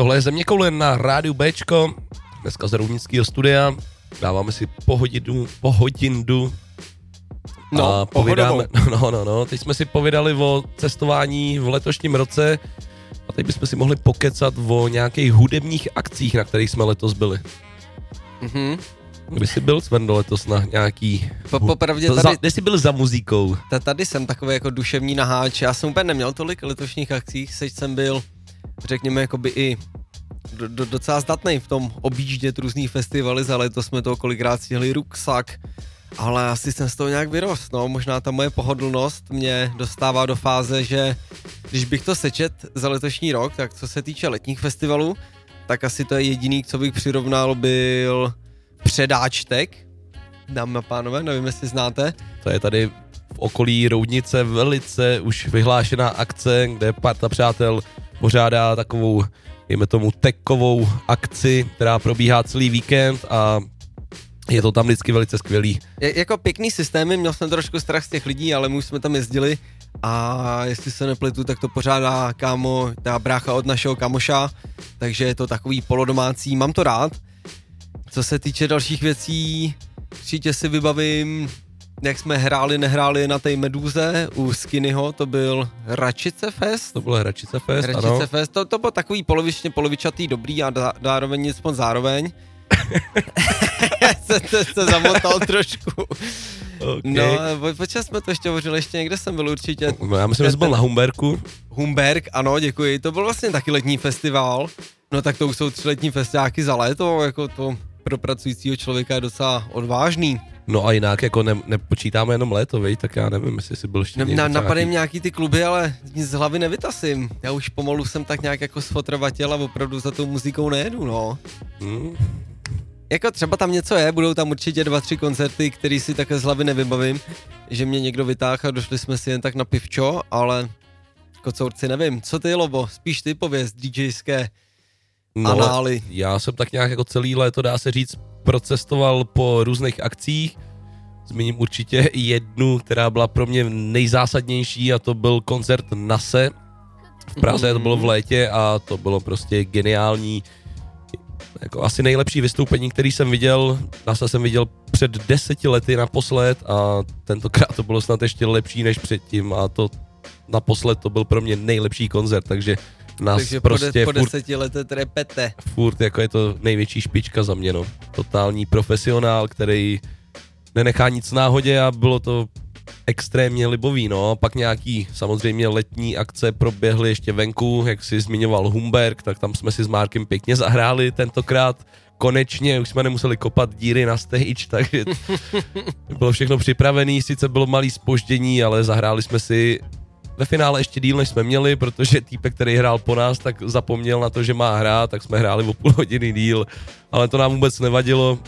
Tohle je Země koule na rádiu Bčko, dneska z Roudnického studia. Dáváme si po hodinu, po hodinu No, a povídáme, (laughs) no, no, no, teď jsme si povídali o cestování v letošním roce a teď bychom si mohli pokecat o nějakých hudebních akcích, na kterých jsme letos byli. Mhm. Kdy jsi byl, Svendo, letos na nějaký... Po- popravdě Za- tady- Kde jsi byl za muzikou? Ta, tady jsem takový jako duševní naháč. Já jsem úplně neměl tolik letošních akcí, seď jsem byl, řekněme, jakoby i do, do, docela zdatný v tom objíždět různý festivaly, za letos jsme to kolikrát stihli ruksak, ale asi jsem z toho nějak vyrost, no, možná ta moje pohodlnost mě dostává do fáze, že když bych to sečet za letošní rok, tak co se týče letních festivalů, tak asi to je jediný, co bych přirovnal, byl předáčtek, dámy a pánové, nevím, jestli znáte, To je tady v okolí Roudnice velice už vyhlášená akce, kde parta přátel pořádá takovou, dejme tomu, tekovou akci, která probíhá celý víkend a je to tam vždycky velice skvělý. Je, jako pěkný systémy, měl jsem trošku strach z těch lidí, ale my už jsme tam jezdili a jestli se nepletu, tak to pořádá kámo, ta brácha od našeho kamoša, takže je to takový polodomácí, mám to rád. Co se týče dalších věcí, určitě si vybavím, jak jsme hráli, nehráli na té Meduze u Skinnyho, to byl Račice Fest. To bylo Hračice Fest, Račice ano. Fest, to, to byl takový polovičně polovičatý dobrý a zároveň nic moc zároveň. (laughs) (laughs) se, se, se zamotal trošku. Okay. No, po- počas jsme to ještě hovořili, ještě někde jsem byl určitě. No, já myslím, že jsi byl na Humberku. Humberg, ano, děkuji, to byl vlastně taky letní festival. No tak to už jsou tři letní festiáky za léto, jako to pro pracujícího člověka je docela odvážný. No a jinak jako ne, nepočítáme jenom léto, vej, tak já nevím, jestli jsi byl ještě někde na, napadají nějaký- nějaký ty kluby, ale nic z hlavy nevytasím. Já už pomalu jsem tak nějak jako sfotrovatěl a opravdu za tou muzikou nejedu, no. Hmm, Jako třeba tam něco je, budou tam určitě dva, tři koncerty, který si také z hlavy nevybavím, že mě někdo vytáhl a došli jsme si jen tak na pivčo, ale kocourci nevím. Co ty, Lobo? Spíš ty pověz DJské no, anály. já jsem tak nějak jako celý léto, dá se říct, procestoval po různých akcích. Zmíním určitě jednu, která byla pro mě nejzásadnější a to byl koncert NASE. V Praze to bylo v létě a to bylo prostě geniální. Jako asi nejlepší vystoupení, který jsem viděl. NASA jsem viděl před deseti lety naposled a tentokrát to bylo snad ještě lepší než předtím a to naposled to byl pro mě nejlepší koncert, takže nás Takže po, prostě de, po furt deseti letech trepete. furt jako je to největší špička za mě, no. Totální profesionál, který nenechá nic náhodě a bylo to extrémně libový, no. Pak nějaký samozřejmě letní akce proběhly ještě venku, jak si zmiňoval Humberg, tak tam jsme si s Márkem pěkně zahráli tentokrát. Konečně už jsme nemuseli kopat díry na stage, (laughs) takže bylo všechno připravené, sice bylo malý spoždění, ale zahráli jsme si ve finále ještě díl, než jsme měli, protože týpek, který hrál po nás, tak zapomněl na to, že má hrát, tak jsme hráli o půl hodiny díl, ale to nám vůbec nevadilo.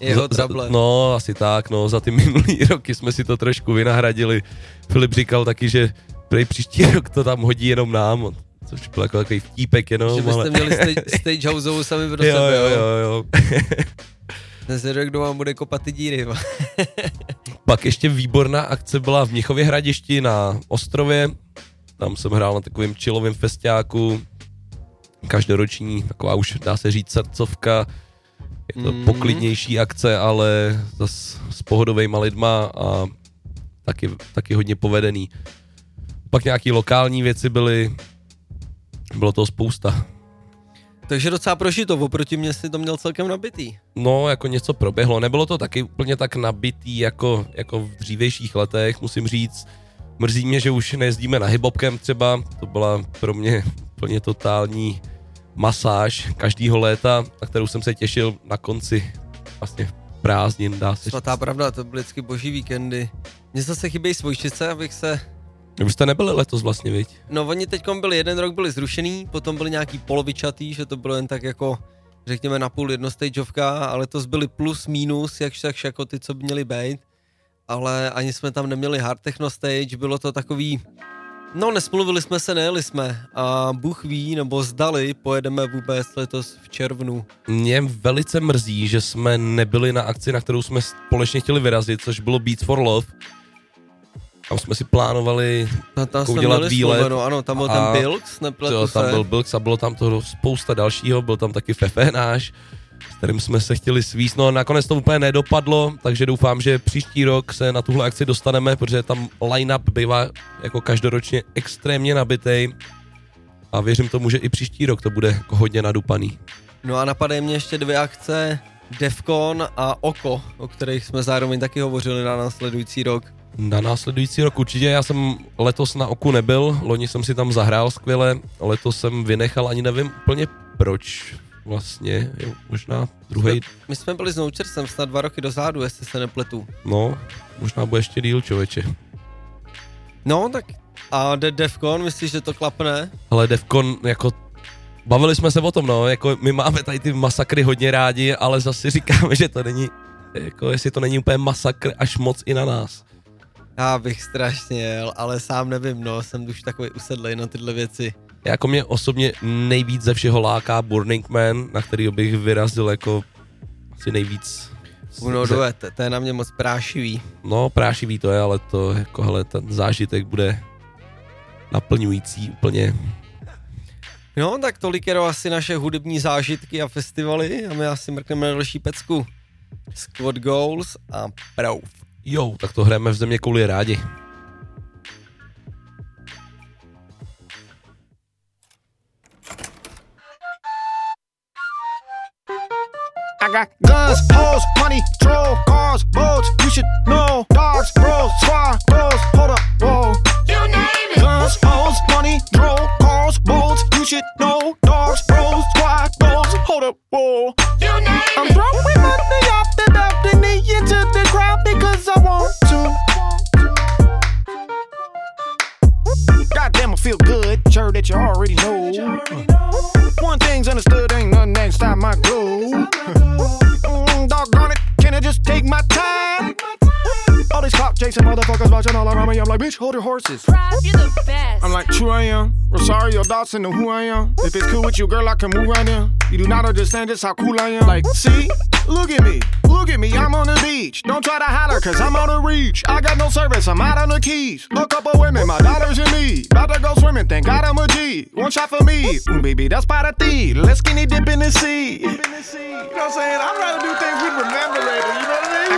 Jeho Za- za-. No, asi tak, no, za ty minulý (laughs) roky jsme si to trošku vynahradili. Filip říkal taky, že prej příští (laughs) rok to tam hodí jenom nám, což byl jako takový vtípek jenom, že byste ale... měli stage, (laughs) stage houseovou sami pro jo, sebe, jo, jo, jo. Ten se řekl, kdo vám bude kopat ty díry. Pak ještě výborná akce byla v Měchově hradišti na ostrově. Tam jsem hrál na takovém chillovém festiáku. Každoroční, taková už dá se říct srdcovka. Je to Mm. poklidnější akce, ale zas s pohodovejma lidma a taky, taky hodně povedený. Pak nějaký lokální věci byly, bylo toho spousta. Takže docela prožito, oproti mě si to měl celkem nabitý. No, jako něco proběhlo. Nebylo to taky úplně tak nabitý jako, jako v dřívějších letech, musím říct. Mrzí mě, že už nejezdíme na hibopkem třeba. To byla pro mě úplně totální masáž každýho léta, na kterou jsem se těšil na konci vlastně prázdnin, dá se Svatá pravda, to byly vždycky boží víkendy. Mně zase chybějí svojčice, abych se... Vy jste nebyli letos vlastně, viď? No oni teď byli, jeden rok byli zrušený, potom byli nějaký polovičatý, že to bylo jen tak jako, řekněme na půl jednostageovka, ale to byly plus minus, jakž takž jako ty, co by měly být. Ale ani jsme tam neměli hard techno stage, bylo to takový, no nesmluvili jsme se, nejeli jsme a Bůh ví, nebo zdali, pojedeme vůbec letos v červnu. Mě velice mrzí, že jsme nebyli na akci, na kterou jsme společně chtěli vyrazit, což bylo Beats for Love. Tam jsme si plánovali No, tam jsme udělat výlet. Sloveno, ano, tam byl A- ten Bilks, nepletu Jo, tam se. byl Bilks a bylo tam toho spousta dalšího, byl tam taky Fefe náš, s kterým jsme se chtěli svíst, no nakonec to úplně nedopadlo, takže doufám, že příští rok se na tuhle akci dostaneme, protože tam line-up bývá jako každoročně extrémně nabitej a věřím tomu, že i příští rok to bude jako hodně nadupaný. No a napadají mě ještě dvě akce, Defcon a Oko, o kterých jsme zároveň taky hovořili na následující rok. Na následující rok určitě, já jsem letos na oku nebyl, loni jsem si tam zahrál skvěle, letos jsem vynechal, ani nevím úplně proč vlastně, jo, možná druhý, My jsme byli s Noučersem snad dva roky dozadu, jestli se nepletu. no, možná bude ještě díl člověče. No, tak a De- Defcon, myslíš, že to klapne? Ale Defcon, jako bavili jsme se o tom, no, jako my máme tady ty masakry hodně rádi, ale zase říkáme, že to není, jako jestli to není úplně masakr až moc i na nás. Já bych strašně jel, ale sám nevím, no, jsem už takový usedlej na tyhle věci. Jako mě osobně nejvíc ze všeho láká Burning Man, na který bych vyrazil jako asi nejvíc. No, doje, to, to je na mě moc prášivý. No, prášivý to je, ale to jako, hele, ten zážitek bude naplňující úplně. No, tak tolik je asi naše hudební zážitky a festivaly a my asi mrkneme na další pecku. Squad Goals a Proof. Jo, tak to hrajeme v země kouli rádi. I got guns, hoes, money, troll, cars, boats. You should know. Dogs, bros, squad, bros. Hold up, whoa. You name it. Guns, hoes, money, troll, cars, boats. You should know. Dogs, bros. Hold up, whoa. You name I'm it. throwing money off the balcony into the crowd because I want to. Goddamn, I feel good. Sure that you already know. One thing's understood, ain't nothing that can stop my glow. (laughs) Mm, doggone it, can I just take my time? All these clock chasing motherfuckers watching all around me. I'm like, bitch, hold your horses. Prop, you're the best. I'm like, true I am. Rosario Dawson know who I am. If it's cool with you, girl, I can move right in. You do not understand just how cool I am. Like, see? Look at me. Look at me. I'm on the beach. Don't try to holler, cause I'm out of reach. I got no service. I'm out on the keys. A couple women, my daughters and me. About to go swimming. Thank God I'm a G. One shot for me. Ooh, baby, that's part of ti. Let's skinny dip in the sea. You know what I'm saying? I'd rather do things we'd remember later.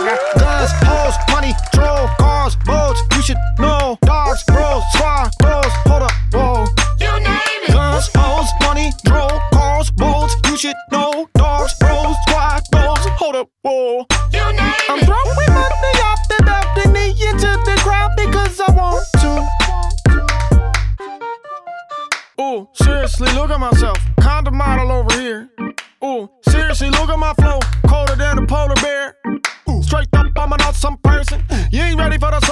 Guns, hoes, money, troll, cars, boats. You should know.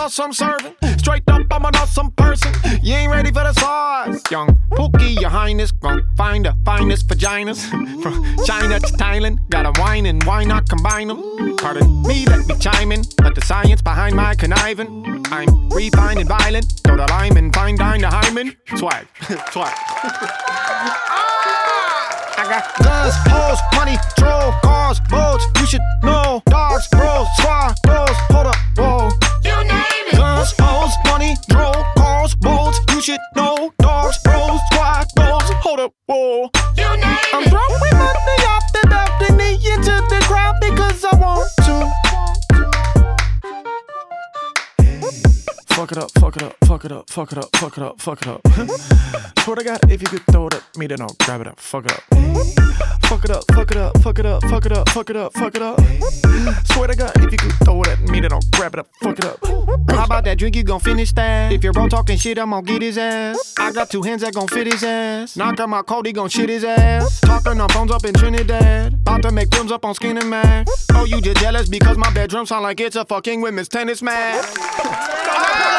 Ready for the sauce I'm serving. Straight up, I'm an awesome person. You ain't ready for the sauce. Young Pookie, your highness, gon' find the finest vaginas. From China to Thailand, got a wine and why not combine them? Pardon me, let me chime in. Let the science behind my conniving. I'm refined and violent. Throw the lime and fine dine the hymen. Swag, (laughs) swag. Ah! I got guns, hoes, money, troll, cars, boats. You should know. Dogs, bros, squad, bros. Whoa. Fuck it up, fuck it up, fuck it up, fuck it up, fuck it up, fuck it up. Swear to God, if you could throw it at me, then I'll grab it up. Fuck it up. Fuck it up, fuck it up, fuck it up, fuck it up, fuck it up, fuck it up. Swear to God, if you could throw it at me, then I'll grab it up. Fuck it up. How about that drink? You gon' finish that? If you're bro talking shit, I'm gon' get his ass. I got two hands that gon' fit his ass. Knock out cold, he gon' shit his ass. Talking on phones up in Trinidad. About to make films up on Skin and Mac. Oh, you just jealous because my bedroom sound like it's a fucking women's tennis match.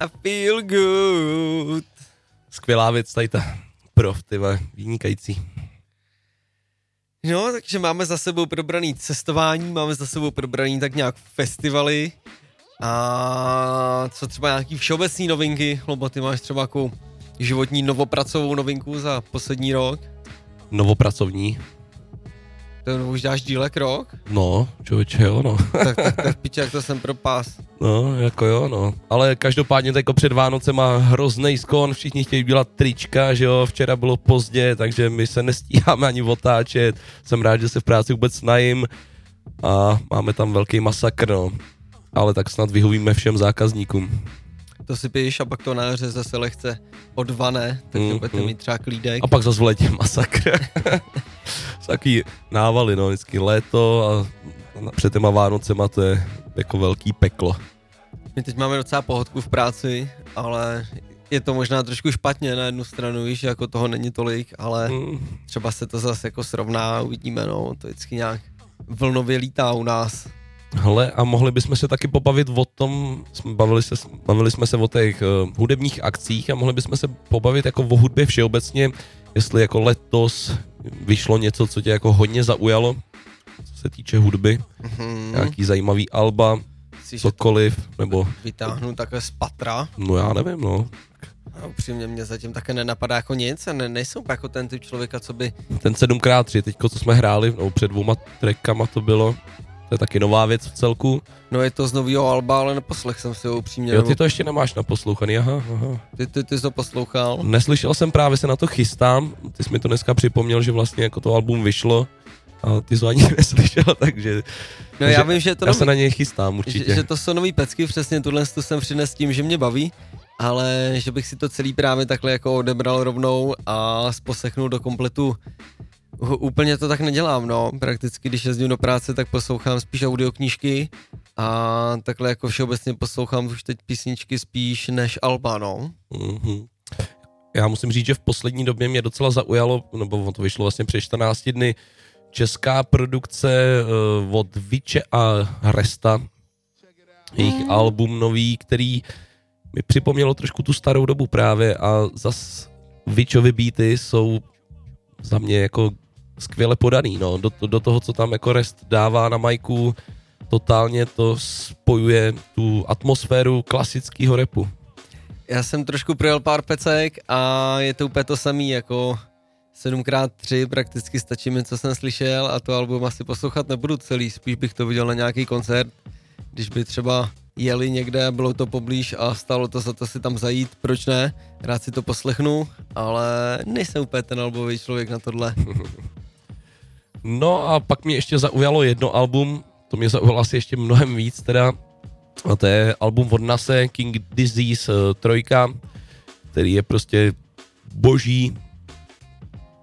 I feel good. Skvělá věc, tady ta prof, ty vynikající. No, takže máme za sebou probraný cestování, máme za sebou probraný tak nějak festivaly a co třeba nějaký všeobecný novinky, Lobo, ty máš třeba nějakou životní novopracovou novinku za poslední rok, Novopracovní. To už dáš dílek rok, No, člověče, jo, no. (laughs) tak, tak, tak piče, jak to jsem propás. No, jako jo, no. Ale každopádně jako před Vánocema hrozný skon, všichni chtějí dělat trička, že jo, včera bylo pozdě, takže my se nestíháme ani otáčet. Jsem rád, že se v práci vůbec najím a máme tam velký masakr, no. Ale tak snad vyhovíme všem zákazníkům. To si piješ a pak to na jaře zase lehce odvané, takže Mm, budete mm. mít třeba klídek. A pak zase v létě masakr. (laughs) Takový návaly, no, vždycky léto a před těma Vánocema to je jako velký peklo. My teď máme docela pohodku v práci, ale je to možná trošku špatně na jednu stranu, víš, jako toho není tolik, ale Mm. třeba se to zase jako srovná, uvidíme, no, to vždycky nějak vlnově lítá u nás. Hele, a mohli bychom se taky pobavit o tom, jsme bavili, se, bavili jsme se o těch uh, hudebních akcích a mohli bychom se pobavit jako o hudbě všeobecně, jestli jako letos vyšlo něco, co tě jako hodně zaujalo, co se týče hudby, Hmm. nějaký zajímavý alba, Myslíš, že cokoliv, nebo, vytáhnu takhle z patra? No já nevím, no, a upřímně mě zatím také nenapadá jako nic a ne, nejsou jako ten typ člověka, co by, ten 7x3, teďko, co jsme hráli, no před dvouma trackama to bylo, to je taky nová věc v celku. no je to z nového alba, ale neposlech jsem si ho upřímně, Jo, ty to ještě nemáš naposlouchaný, aha, aha. ty, ty, ty jsi to poslouchal. Neslyšel jsem, právě se na to chystám. Ty jsi mi to dneska připomněl, že vlastně jako to album vyšlo a ty jsi ani (laughs) neslyšel, takže No takže já vím, že to já se nový, na něj chystám že, určitě. že to jsou nový pecky, přesně tuhle tu jsem přines tím, že mě baví, ale že bych si to celý právě takhle jako odebral rovnou a poslechnul do kompletu Úplně to tak nedělám, no. Prakticky, když jezdím do práce, tak poslouchám spíš audioknížky a takhle jako všeobecně poslouchám už teď písničky spíš než alba, no. Mhm. Já musím říct, že v poslední době mě docela zaujalo, nebo to vyšlo vlastně před 14 dny, česká produkce uh, od Viče a Resta, jejich album nový, který mi připomnělo trošku tu starou dobu právě a zas Vičovy beaty jsou za mě jako skvěle podaný, no, do, do toho, co tam jako Rest dává na majku, totálně to spojuje tu atmosféru klasického repu. Já jsem trošku projel pár pecek a je to úplně to samý, jako 7x3 prakticky stačí mi, co jsem slyšel a to album asi poslouchat nebudu celý, spíš bych to viděl na nějaký koncert, když by třeba jeli někde bylo to poblíž a stalo to za to si tam zajít, proč ne, rád si to poslechnu, ale nejsem úplně ten albový člověk na tohle. (laughs) No a pak mě ještě zaujalo jedno album, to mě zaujalo asi ještě mnohem víc teda, a to je album od Nase, King Disease uh, trojka, který je prostě boží,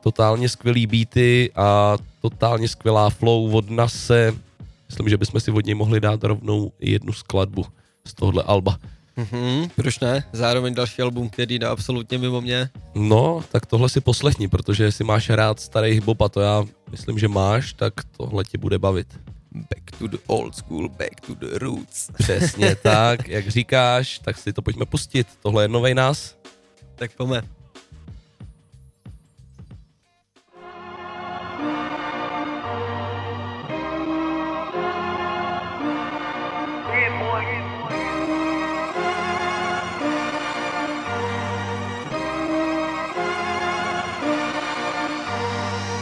totálně skvělý beaty a totálně skvělá flow od Nase. Myslím, že bychom si od něj mohli dát rovnou jednu skladbu z tohohle alba. Mhm, proč ne? Zároveň další album, který jde absolutně mimo mě. No, tak tohle si poslechni, protože jestli máš rád starý hip a to já myslím, že máš, tak tohle ti bude bavit. Back to the old school, back to the roots. (laughs) Přesně tak, jak říkáš, tak si to pojďme pustit. Tohle je novej nás. Tak pojďme.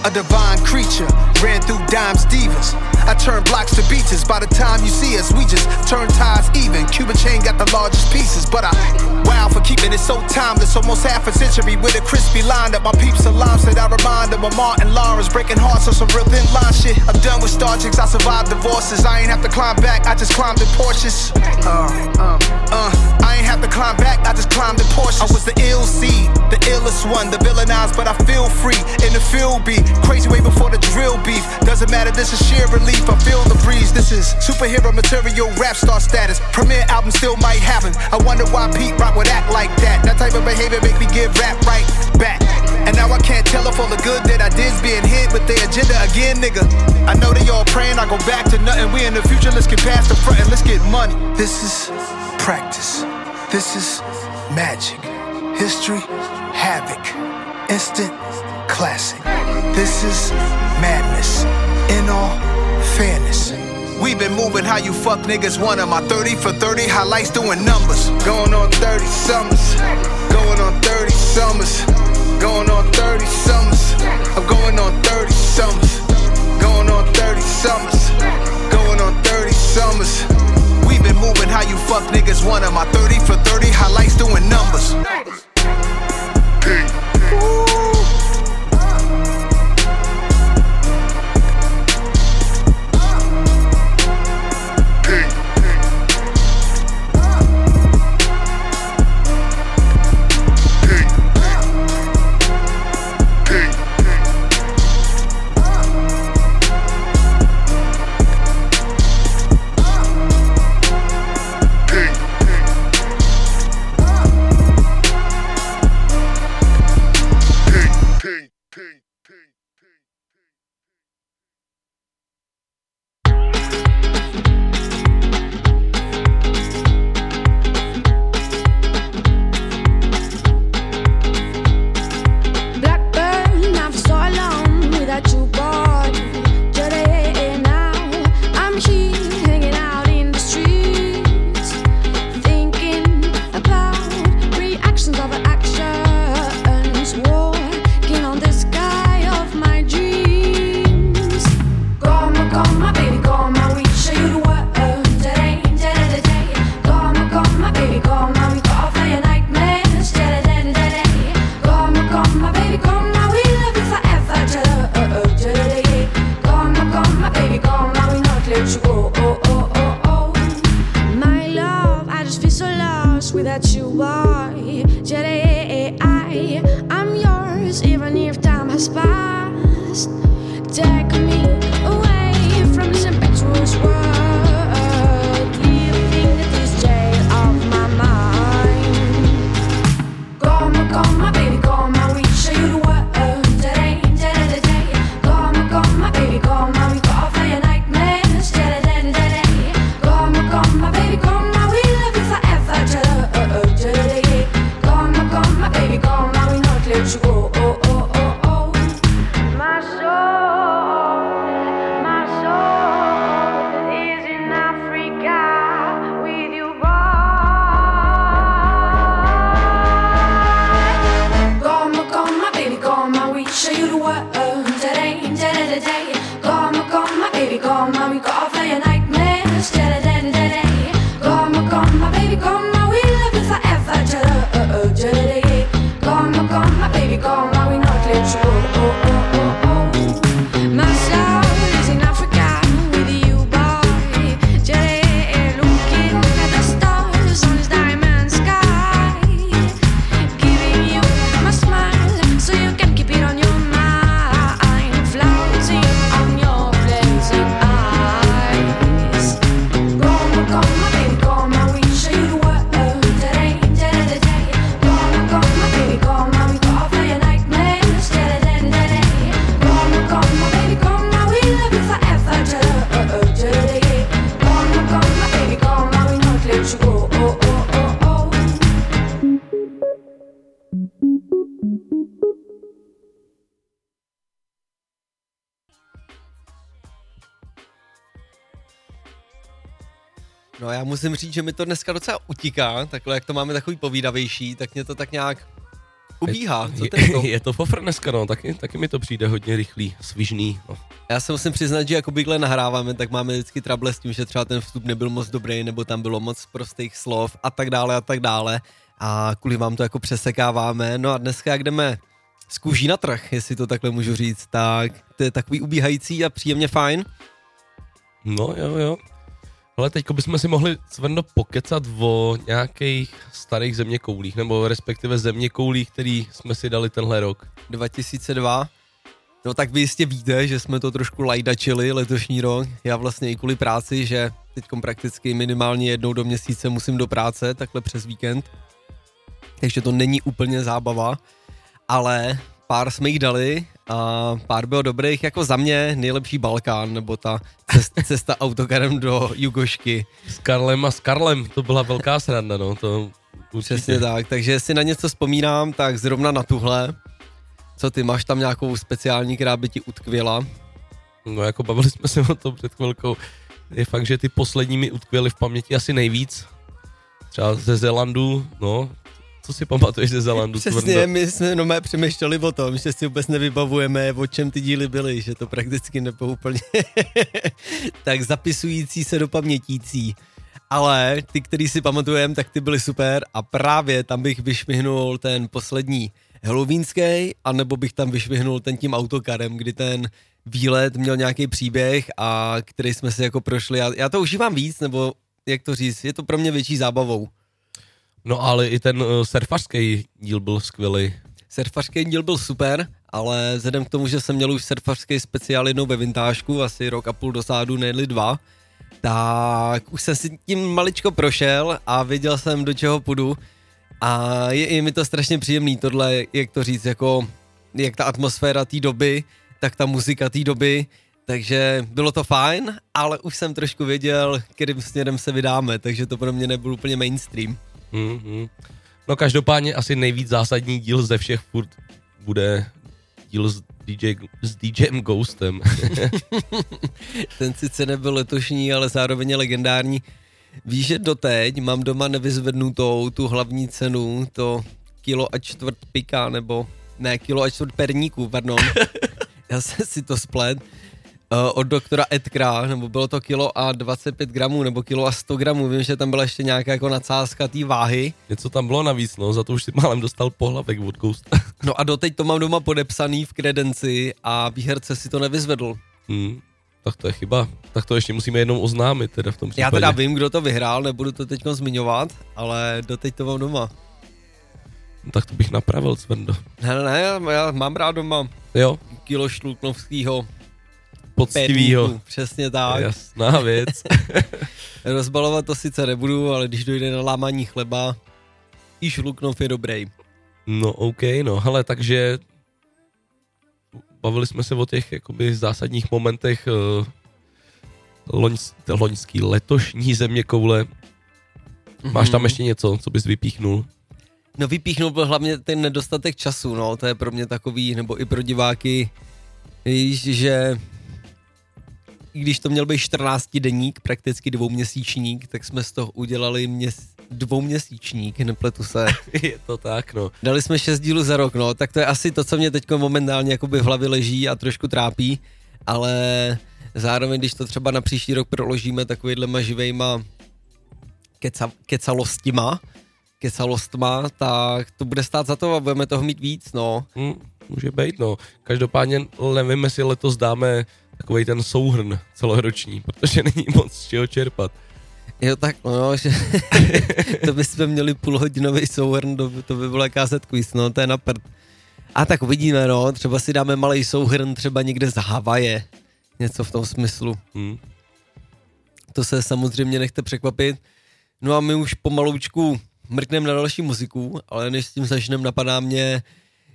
A divine creature ran through dimes divas. I turned blocks to beaches. By the time you see us, we just turn ties even. Cuban chain got the largest pieces, but I wow for keeping it so timeless. Almost half a century with a crispy line that my peeps alarm said I remind them of Martin Lawrence breaking hearts on some real thin line shit. I'm done with star chicks. I survived divorces. I ain't have to climb back. I just climbed in Porsches. Uh, uh, uh, I ain't have to climb back. I just climbed in Porsches. I was the ill seed, the illest one, the villainized, but I feel free in the field beat. Crazy way before the drill beef. Doesn't matter, this is sheer relief. I feel the breeze. This is superhero material, rap star status. Premiere album still might happen. I wonder why Pete Rock would act like that. That type of behavior make me give rap right back. And now I can't tell if all the good that I did's being hit with their agenda again, nigga. I know they all praying I go back to nothing. We in the future, let's get past the front and let's get money. This is practice. This is magic. History, havoc. Instant classic. This is madness. In all fairness. We've been moving how you fuck niggas One of My 30 for 30 highlights doing numbers. Going on 30 summers. Going on 30 summers. Going on 30 summers. I'm going on 30 summers. Going on 30 summers. Going on 30 summers. Been moving how you fuck niggas want 'em. My 30 for 30 highlights doing numbers. Blackburn, No já musím říct, že mi to dneska docela utíká, takhle jak to máme takový povídavější, tak mě to tak nějak ubíhá. Co na to? je, (laughs) je to fofr dneska, no, taky, taky mi to přijde hodně rychlý, svižný. No. Já se musím přiznat, že jako bykle nahráváme, tak máme vždycky trable s tím, že třeba ten vstup nebyl moc dobrý, nebo tam bylo moc prostých slov a tak dále a tak dále. A kvůli vám to jako přesekáváme. No a dneska, jak jdeme z kůží na trh, jestli to takhle můžu říct, tak to je takový ubíhající a příjemně fajn. No jo, jo. Ale teďko bychom si mohli Svrno pokecat o nějakých starých zeměkoulích, nebo respektive zeměkoulích, který jsme si dali tenhle rok. 2002. No tak vy jistě víte, že jsme to trošku lajdačili letošní rok. Já vlastně i kvůli práci, že teď prakticky minimálně jednou do měsíce musím do práce, takhle přes víkend. Takže to není úplně zábava, ale pár jsme jich dali a pár bylo dobrých, jako za mě nejlepší Balkán, nebo ta cesta, (laughs) cesta autokarem do Jugošky. S Karlem a s Karlem, to byla velká sranda, no, to určitě. Přesně tak, takže jestli na něco vzpomínám, tak zrovna na tuhle. Co ty, máš tam nějakou speciální, která by ti utkvěla? No jako bavili jsme se o tom před chvilkou. Je fakt, že ty poslední mi utkvěly v paměti asi nejvíc. Třeba ze Zelandu, no. Co si pamatuješ ze Zelandu? Přesně, Tvrdo? my jsme jenom přemýšleli o tom, že si vůbec nevybavujeme, o čem ty díly byly, že to prakticky nebylo úplně (laughs) tak zapisující se do pamětící. Ale ty, který si pamatujem, tak ty byly super a právě tam bych vyšvihnul ten poslední halloweenský, anebo bych tam vyšvihnul ten tím autokarem, kdy ten výlet měl nějaký příběh a který jsme si jako prošli. Já, já to užívám víc, nebo jak to říct, je to pro mě větší zábavou. No ale i ten uh, surfařský díl byl skvělý. Surfařský díl byl super, ale vzhledem k tomu, že jsem měl už surfařský speciál jednou ve vintážku, asi rok a půl dosádu, nejli dva, tak už jsem si tím maličko prošel a věděl jsem, do čeho půjdu. A je, je mi to strašně příjemný tohle, jak to říct, jako jak ta atmosféra té doby, tak ta muzika té doby, takže bylo to fajn, ale už jsem trošku věděl, kterým směrem se vydáme, takže to pro mě nebyl úplně mainstream. Mm-hmm. No každopádně asi nejvíc zásadní díl ze všech furt bude díl s, DJ, s DJem Ghostem. (laughs) Ten sice nebyl letošní, ale zároveň je legendární. Víš, že doteď mám doma nevyzvednutou tu hlavní cenu, to kilo a čtvrt pika, nebo ne, kilo a čtvrt perníků, pardon. (laughs) Já jsem si to splet. Uh, od doktora Edkra, nebo bylo to kilo a 25 gramů, nebo kilo a 100 gramů. Vím, že tam byla ještě nějaká jako nadsázka té váhy. Něco tam bylo navíc, no, za to už si málem dostal pohlavek od Ghosta. No a doteď to mám doma podepsaný v kredenci a výherce si to nevyzvedl. Hmm. Tak to je chyba. Tak to ještě musíme jednou oznámit teda v tom případě. Já teda vím, kdo to vyhrál, nebudu to teď zmiňovat, ale doteď to mám doma. No, tak to bych napravil, Svrndo. Ne, ne, já, já mám rád doma Jo, kilo šluknovského poctivýho. perníku, přesně tak. Jasná věc. (laughs) Rozbalovat to sice nebudu, ale když dojde na lámání chleba, i šluknov je dobrý. No OK, no, hele, takže bavili jsme se o těch jakoby zásadních momentech uh, loň, loňský, letošní země koule. Máš tam Mhm. ještě něco, co bys vypíchnul? No vypíchnul byl hlavně ten nedostatek času, no, to je pro mě takový, nebo i pro diváky, víš, že i když to měl být 14 deník, prakticky dvouměsíčník, tak jsme z toho udělali měs, dvouměsíčník, nepletu se. (laughs) Je to tak, no. Dali jsme 6 dílů za rok, no, tak to je asi to, co mě teď momentálně jakoby v hlavě leží a trošku trápí, ale zároveň, když to třeba na příští rok proložíme takovýhlema živejma keca, kecalostima, kecalostma, tak to bude stát za to a budeme toho mít víc, no. Hm, může být, no. Každopádně nevím, jestli letos dáme takový ten souhrn celoroční, protože není moc z čeho čerpat. Jo, tak no, že (laughs) to bychom měli půlhodinový souhrn, to, by- to by bylo jaká quiz, no, to je na prd. A tak uvidíme, no, třeba si dáme malý souhrn třeba někde z Havaje, něco v tom smyslu. Hm. To se samozřejmě nechte překvapit. No a my už pomaloučku mrkneme na další muziku, ale než s tím začneme, napadá mě,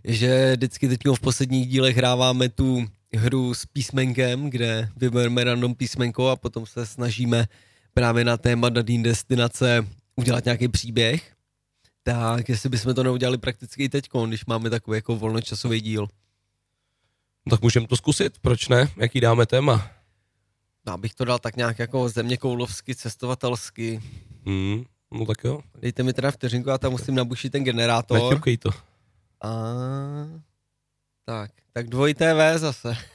že vždycky teď v posledních dílech hráváme tu hru s písmenkem, kde vybereme random písmenko a potom se snažíme právě na téma daný destinace udělat nějaký příběh. Tak jestli bychom to neudělali prakticky i teď, když máme takový jako volnočasový díl. No, tak můžeme to zkusit, proč ne? Jaký dáme téma? No, abych to dal tak nějak jako země koulovsky, cestovatelsky. Hm. No tak jo, Dejte mi teda vteřinku, já tam musím nabušit ten generátor. neťukej to. A... Tak, tak dvojité V zase. (laughs)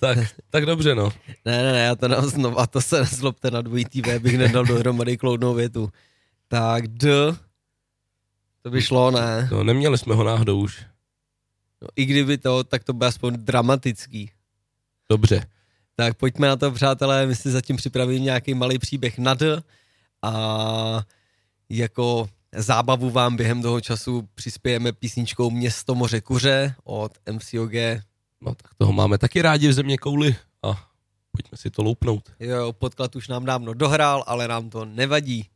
Tak, tak dobře, no. ne, ne, ne, já to dám znovu, a to se nezlobte na dvojitý V, bych nedal dohromady kloudnou větu. Tak D, to by šlo, ne? no. Neměli jsme ho náhodou už. No, I kdyby to, tak to bude aspoň dramatický. Dobře. Tak pojďme na to, přátelé, my si zatím připravím nějaký malý příběh na D a jako zábavu vám během toho času přispějeme písničkou Město moře kuře od MCOG. No tak toho máme taky rádi v země kouli a pojďme si to loupnout. Jo, podklad už nám dávno dohrál, ale nám to nevadí.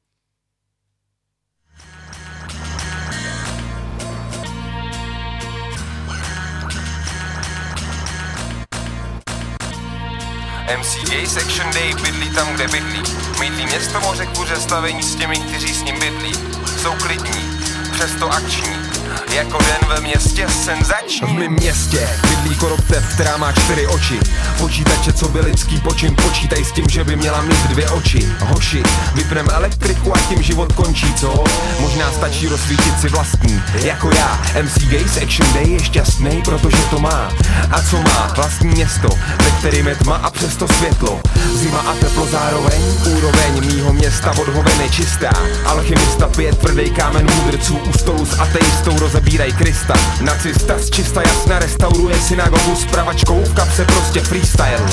MC Gay Section Day bydlí tam, kde bydlí. Mýtlí město moře kuře stavení s těmi, kteří s ním bydlí. Jsou klidní, přesto akční. Jako den ve městě senzační. V mém městě bydlí koroptev, která má čtyři oči. Počítače, co by lidský počin, počítaj s tím, že by měla mít dvě oči. Hoši, vypnem elektriku a tím život končí, co? Možná stačí rozsvítit si vlastní, jako já. MC Gays Action Day je šťastný, protože to má. A co má? Vlastní město, ve kterým je tma a přesto světlo. Zima a teplo zároveň, úroveň mýho města od hoveny čistá. Alchymista pije tvrdý kámen mudrců u stolu s ateistou rozebíraj Krista. Nacista z čista jasna restauruje synagogu s pravačkou v kapse prostě freestyle.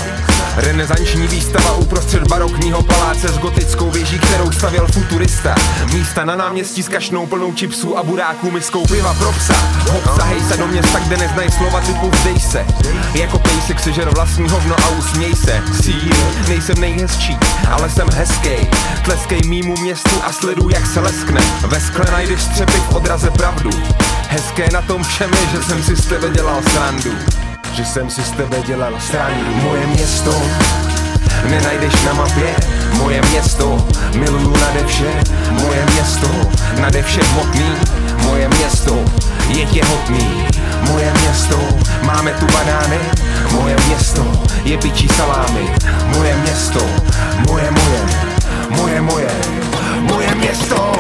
Renesanční výstava uprostřed barokního paláce s gotickou věží, kterou stavěl futurista. Místa na náměstí s kašnou plnou čipsů a buráků miskou piva pro psa. Hop, zahej se do města, kde neznají slova typu vzdej se. Jako pejsek sežer vlastní hovno a usměj se. Sír, nejsem nejhezčí, ale jsem hezký. Tleskej mýmu městu a sleduj, jak se leskne. Ve skle najdeš střepy v odraze pravdu. Hezké na tom všem je, že jsem si z tebe dělal srandu. Že jsem si z tebe dělal srandu. Moje město nenajdeš na mapě. Moje město, miluju nade vše. Moje město, nade vše hmotný. Moje město, je těhotný. Moje město, máme tu banány. Moje město, je pičí salámy. Moje město, moje, moje Moje, moje, moje Město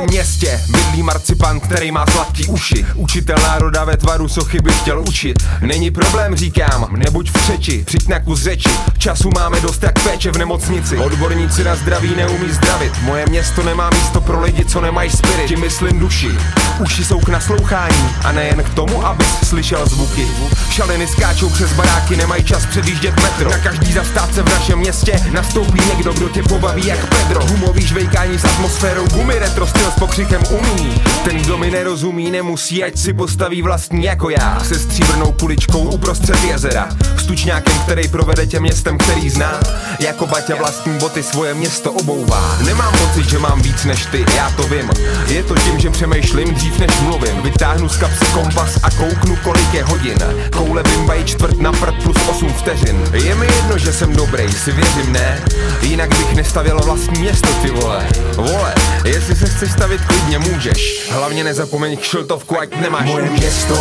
mém městě bydlí marcipan, který má sladký uši. Učitel národa ve tvaru sochy by chtěl učit. Není problém, říkám, nebuď v řeči Přijď na kus řeči, času máme dost jak péče v nemocnici. Odborníci na zdraví neumí zdravit. Moje město nemá místo pro lidi, co nemají spirit. Tím myslím duši Uši jsou k naslouchání a nejen k tomu, abys slyšel zvuky. Šaliny skáčou přes baráky, nemají čas předjíždět metro. Na každý zastávce v našem městě nastoupí někdo, kdo tě pobaví jak Pedro. Humový žvejkání s atmosférou gumy, retro styl s pokřikem umí. Ten, kdo mi nerozumí, nemusí, ať si postaví vlastní jako já. Se stříbrnou kuličkou uprostřed jezera S tučňákem, který provede tě městem, který zná. Jako Baťa vlastní boty svoje město obouvá. Nemám pocit, že mám víc než ty, já to vím. Je to tím, že přemýšlím dřív než mluvím. Vytáhnu z kapsy kompas a kouknu kolik je hodin. Koule bimbají čtvrt na prd plus 8 vteřin. Je mi jedno, že jsem dobrý, si věřím, ne? Jinak bych nestavěl vlastní město, ty vole. Vole, jestli se chceš stavit klidně můžeš. Hlavně nezapomeň kšiltovku, ať nemáš Moje město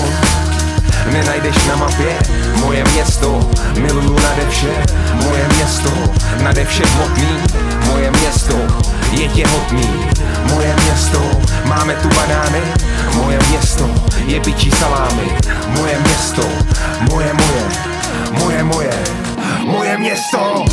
nenajdeš na mapě. Moje město, miluju nade vše. Moje město, nade vše hmotný. Moje město, je těhotný. Moje město, máme tu banány. Moje město, je pičí salámy. Moje město, moje, moje Moje, moje, moje město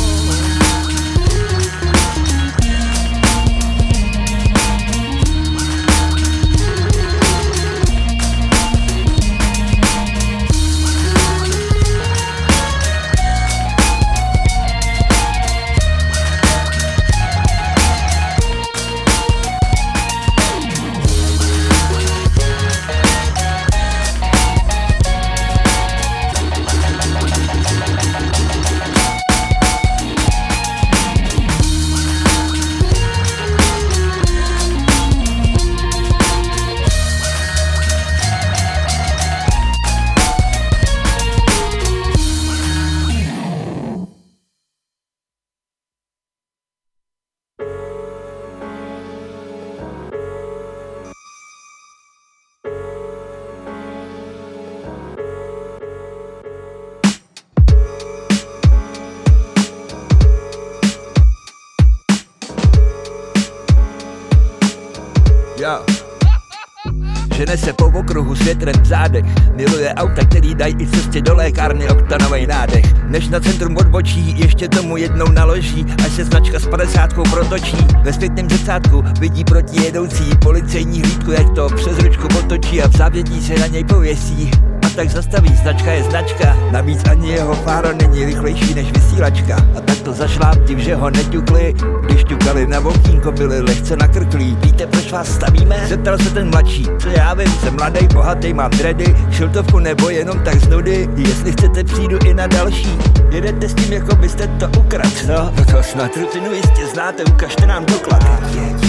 zádech Miluje auta, který dají i cestě do lékárny oktanovej nádech. Než na centrum odbočí, ještě tomu jednou naloží Až se značka s 50 protočí. Ve zpětném zrcátku vidí proti jedoucí Policejní hlídku, jak to přes ručku otočí A v závětí se na něj pověsí tak zastaví, značka je značka. Navíc ani jeho fáro není rychlejší než vysílačka. A tak to zašláptiv, že ho neťukli. Když ťukali na okýnko, byli lehce nakrklí. Víte, proč vás stavíme? Zeptal se ten mladší. Co já vím, jsem mladý, bohatý, mám dready. Šiltovku nebo jenom tak z nudy? Jestli chcete, přijdu i na další. Jedete s tím, jako byste to ukrad No, to snad rutinu jistě znáte, ukažte nám doklad. Jeď,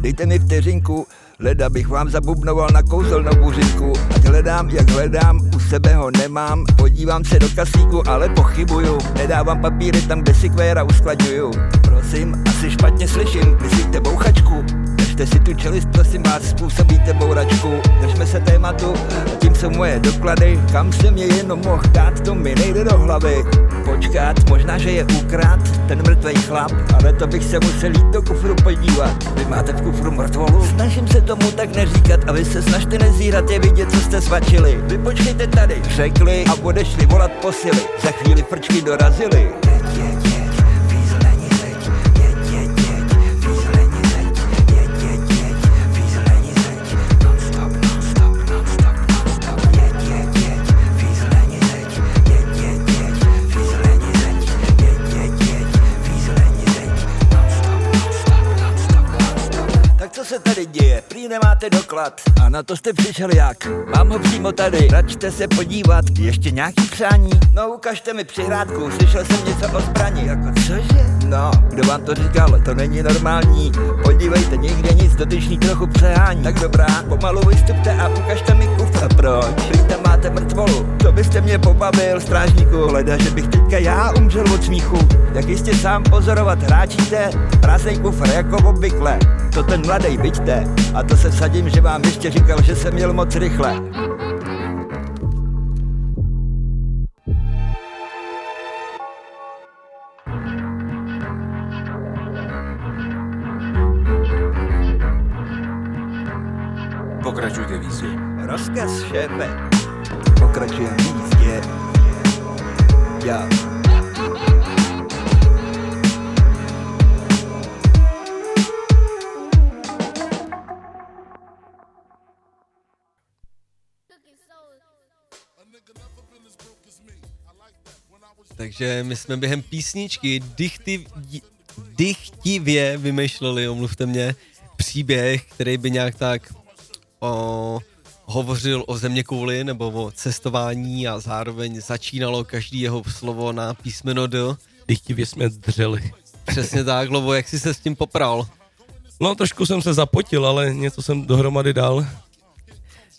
Dejte mi vteřinku, leda bych vám zabubnoval na kouzelnou buřinku. Ať hledám, jak hledám, u sebe ho nemám. Podívám se do kasíku, ale pochybuju. Nedávám papíry tam, kde si kvéra uskladňuju. Prosím, asi špatně slyším, myslíte bouchačku? Držte si tu čelist, prosím vás, způsobíte bouračku. Držme se tématu, tím jsou moje doklady. Kam jsem je jenom mohl dát, to mi nejde do hlavy. Počkat, možná, že je ukrát ten mrtvej chlap, ale to bych se musel jít do kufru podívat. Vy máte v kufru mrtvolu? Snažím se tomu tak neříkat a vy se snažte nezírat je vidět, co jste svačili. Vy počkejte tady, řekli a odešli volat posily. Za chvíli frčky dorazily. Nemáte doklad. A na to jste přišel jak? Mám ho přímo tady. Račte se podívat. Ještě nějaký přání? No ukažte mi přihrádku. Slyšel jsem něco o zbraní. Jako cože? No, kdo vám to říkal? To není normální. Podívejte, někde nic dotyčný trochu přehání. Tak dobrá, pomalu vystupte a ukažte mi kufr. Proč? Prý tam máte mrtvolu. To byste mě pobavil, strážníku. Hleda, že bych teďka já umřel od smíchu. Jak jistě sám pozorovat hráčíte, prázdnej kufr jako obvykle. To ten mladej byťte. A to se vsadím, že vám ještě říkal, že jsem měl moc rychle. Rozkaz, šéfe. Pokračujeme v jízdě. Já. Takže my jsme během písničky dychtiv, dychtivě vymýšleli, omluvte mě, příběh, který by nějak tak o, hovořil o země kouli nebo o cestování a zároveň začínalo každý jeho slovo na písmeno D. Dychtivě jsme dřeli. Přesně tak, Lovo, jak jsi se s tím popral? No trošku jsem se zapotil, ale něco jsem dohromady dal.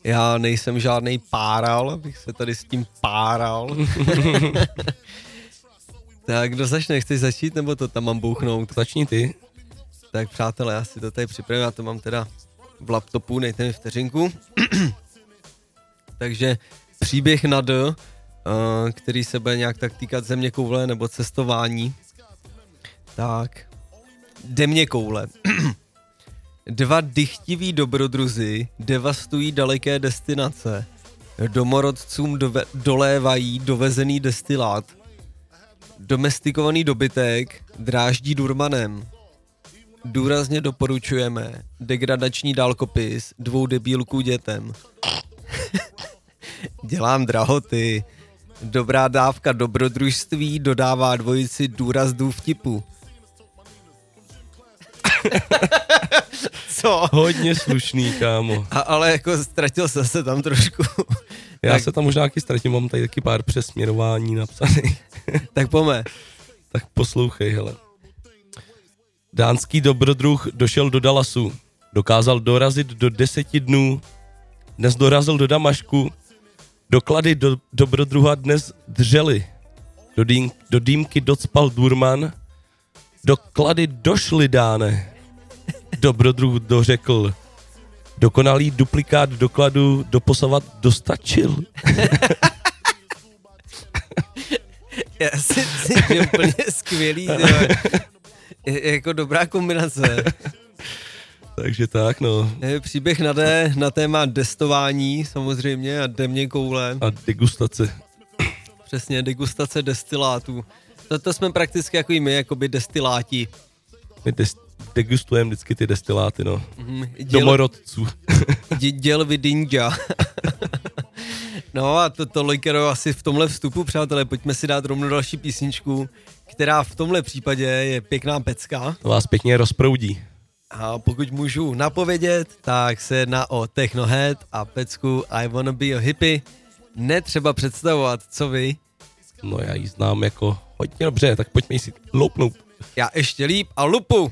Já nejsem žádný páral, abych se tady s tím páral. (laughs) tak kdo začne, chceš začít, nebo to tam mám bouchnout? Začni ty. Tak přátelé, já si to tady připravím, já to mám teda v laptopu, dejte mi vteřinku. (clears throat) Takže příběh na D, uh, který se bude nějak tak týkat země koule nebo cestování. Tak, Demě koule. (clears throat) Dva dychtiví dobrodruzi devastují daleké destinace. Domorodcům dove- dolévají dovezený destilát. Domestikovaný dobytek dráždí durmanem. Důrazně doporučujeme degradační dálkopis dvou debílků dětem. (laughs) Dělám drahoty. Dobrá dávka dobrodružství dodává dvojici důrazdů vtipu. Co? Hodně slušný, kámo. A, ale jako ztratil jsem se tam trošku. Já tak, se tam možná taky ztratím, mám tady taky pár přesměrování napsaných. tak pome. tak poslouchej, hele. Dánský dobrodruh došel do Dallasu. Dokázal dorazit do deseti dnů. Dnes dorazil do Damašku. Doklady do dobrodruha dnes dřeli. Do, dým, do dýmky docpal Durman. Doklady došly, dáne. Dobrodruh dořekl. Dokonalý duplikát dokladu doposavat dostačil. (laughs) Já si že úplně skvělý. (laughs) Je, jako dobrá kombinace. (laughs) Takže tak, no. Je Příběh na D, na téma destování samozřejmě a demě koule. A degustace. Přesně, degustace destilátů. Toto jsme prakticky jako i my, jakoby destiláti. My des- degustujeme vždycky ty destiláty, no. Mhm, děl- Domorodců. (laughs) Dě, děl vidinja. no a to, tolik jenom asi v tomhle vstupu, přátelé, pojďme si dát rovnou další písničku, která v tomhle případě je pěkná pecka. To vás pěkně rozproudí. A pokud můžu napovědět, tak se jedná o Technohead a pecku I Wanna Be a Hippie. Netřeba představovat, co vy? No já ji znám jako hodně dobře, tak pojďme si loupnout. Já ještě líp a lupu.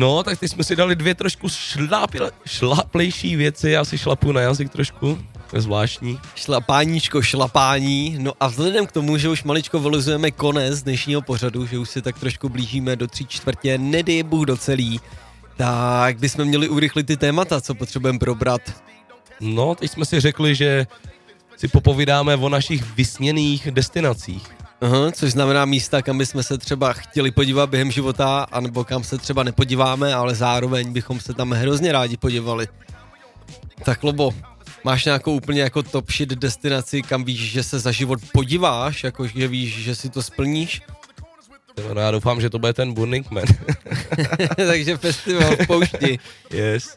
No, tak teď jsme si dali dvě trošku šlápile, šláplejší věci, já si šlapu na jazyk trošku, to je zvláštní. Šlapáníčko, šlapání. No a vzhledem k tomu, že už maličko vylizujeme konec dnešního pořadu, že už si tak trošku blížíme do tří čtvrtě, nedej Bůh do celý, tak bychom měli urychlit ty témata, co potřebujeme probrat. No, teď jsme si řekli, že si popovídáme o našich vysněných destinacích. Aha, což znamená místa, kam bychom se třeba chtěli podívat během života, anebo kam se třeba nepodíváme, ale zároveň bychom se tam hrozně rádi podívali. Tak Lobo, máš nějakou úplně jako top shit destinaci, kam víš, že se za život podíváš, jako že víš, že si to splníš? No, já doufám, že to bude ten Burning Man. (laughs) Takže festival v poušti. yes.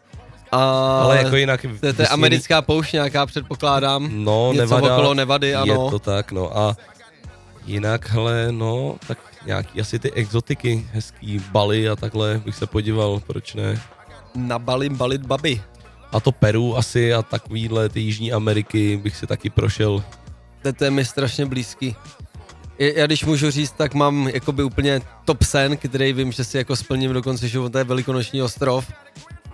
A Ale jako jinak... To, je americká poušť nějaká, předpokládám. No, Něco Nevada, okolo Nevady, ano. Je to tak, no a jinak, hele, no, tak nějaký asi ty exotiky, hezký Bali a takhle bych se podíval, proč ne. Na Bali balit baby. A to Peru asi a takovýhle ty Jižní Ameriky bych si taky prošel. To, to je mi strašně blízký. Já když můžu říct, tak mám jakoby úplně top sen, který vím, že si jako splním do konce života, je Velikonoční ostrov.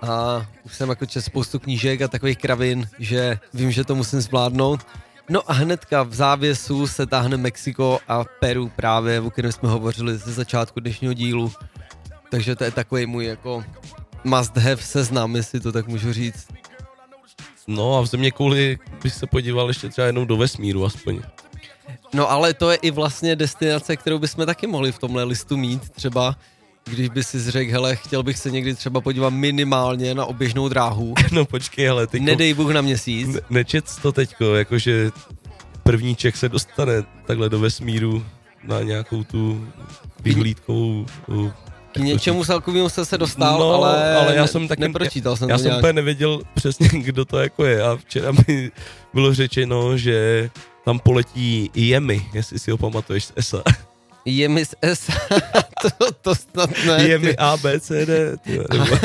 a už jsem jako četl spoustu knížek a takových kravin, že vím, že to musím zvládnout. No a hnedka v závěsu se táhne Mexiko a Peru právě, o kterém jsme hovořili ze začátku dnešního dílu. Takže to je takový můj jako must have seznam, jestli to tak můžu říct. No a v země kouli bych se podíval ještě třeba jednou do vesmíru aspoň. No ale to je i vlastně destinace, kterou bychom taky mohli v tomhle listu mít, třeba když by si řekl, hele, chtěl bych se někdy třeba podívat minimálně na oběžnou dráhu. (laughs) No počkej, ale teďko... Nedej Bůh na měsíc. Ne, nečet to teďko, jakože první Čech se dostane takhle do vesmíru na nějakou tu vyhlídkovou K něčemu celkovému se se dostal, no, ale, ale já jsem taky, nepročítal jsem já to jsem úplně nevěděl přesně, (laughs) kdo to jako je a včera mi bylo řečeno, že tam poletí Jemi, jestli si ho pamatuješ z ESA. Jemi z S, (laughs) to, to snad ne. Jemi A, B, C, D. nebo-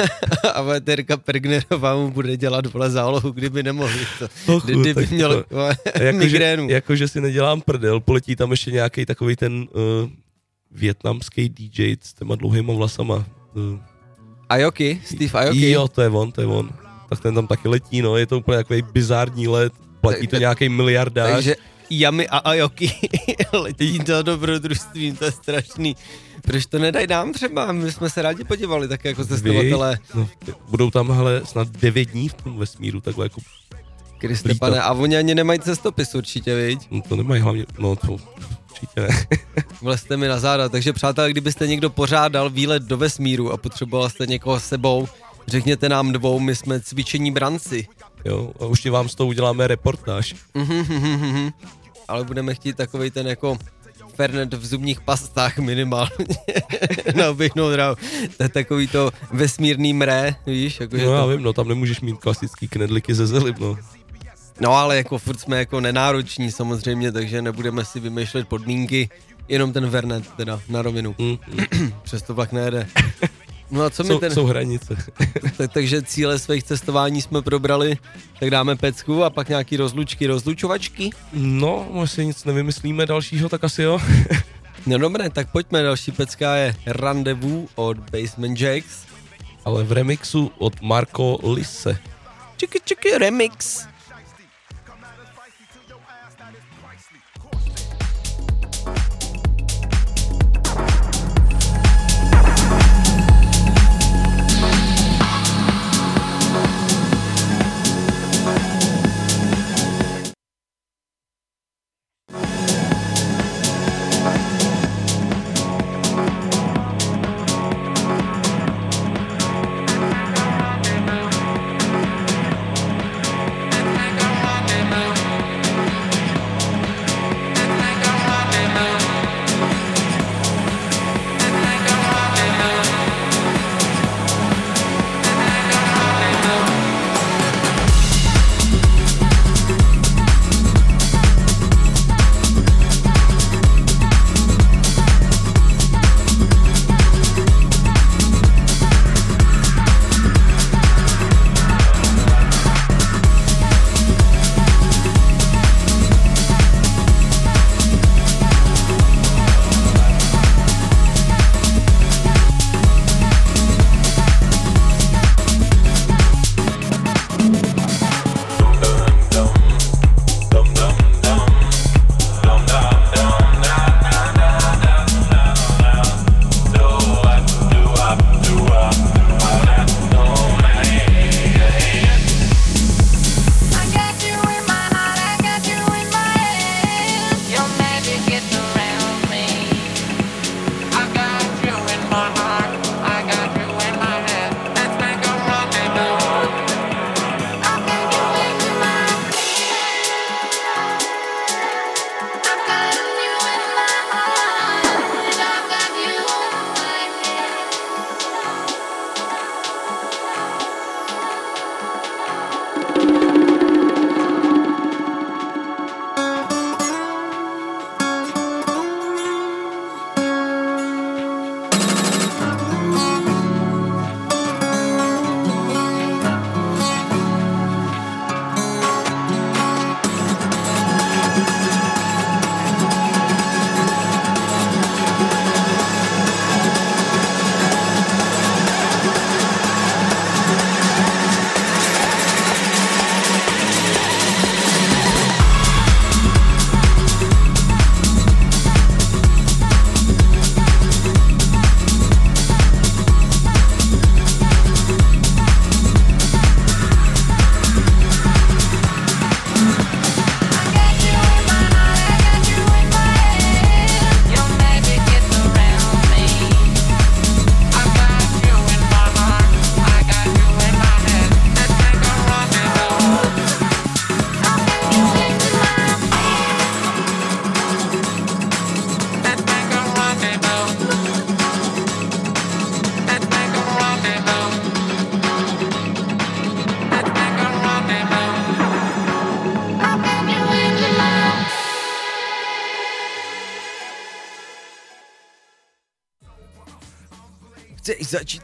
a Véterka (laughs) Pergnerová mu bude dělat vole zálohu, kdyby nemohli. To, Ochu, kdyby měl to- Jakože migrénu. jako, že si nedělám prdel, poletí tam ještě nějaký takový ten uh, větnamský DJ s těma dlouhýma vlasama. Uh, Aoki, Steve Aoki. Jo, to je on, to je on. Tak ten tam taky letí, no, je to úplně takový bizární let, platí to nějaký miliardář. Takže Yami a Aoki (laughs) letí do dobrodružství, to je strašný. Proč to nedají nám třeba? My jsme se rádi podívali tak jako cestovatelé. No, budou tam, hele, snad 9 dní v tom vesmíru, takhle jako Kriste pane, a oni ani nemají cestopis určitě, viď? No, to nemají hlavně, no to určitě ne. (laughs) Vlezte mi na záda. Takže přátelé, kdybyste někdo pořádal výlet do vesmíru a potřeboval jste někoho s sebou, řekněte nám dvou, my jsme cvičení branci. Jo, a už vám z toho uděláme reportáž. (laughs) Ale budeme chtít takový ten jako Fernet v zubních pastách minimálně (laughs) na oběhnou dráhu. To je takový to vesmírný mré, víš? Jako, že No já to... vím, no, tam nemůžeš mít klasický knedliky ze zelib, no. no ale jako furt jsme jako nenároční samozřejmě, takže nebudeme si vymýšlet podmínky, jenom ten Vernet teda na rovinu. Mm, (clears throat) Přesto vlak nejede. (laughs) No a co mi jsou, ten... jsou hranice. (laughs) tak, takže cíle svých cestování jsme probrali, tak dáme pecku a pak nějaký rozlučky, rozlučovačky. No, jestli nic nevymyslíme dalšího, tak asi jo. (laughs) No dobré, tak pojďme, další pecka je Rendezvous od Basement Jacks. Ale v remixu od Marco Lisse. Čiki čiki remix.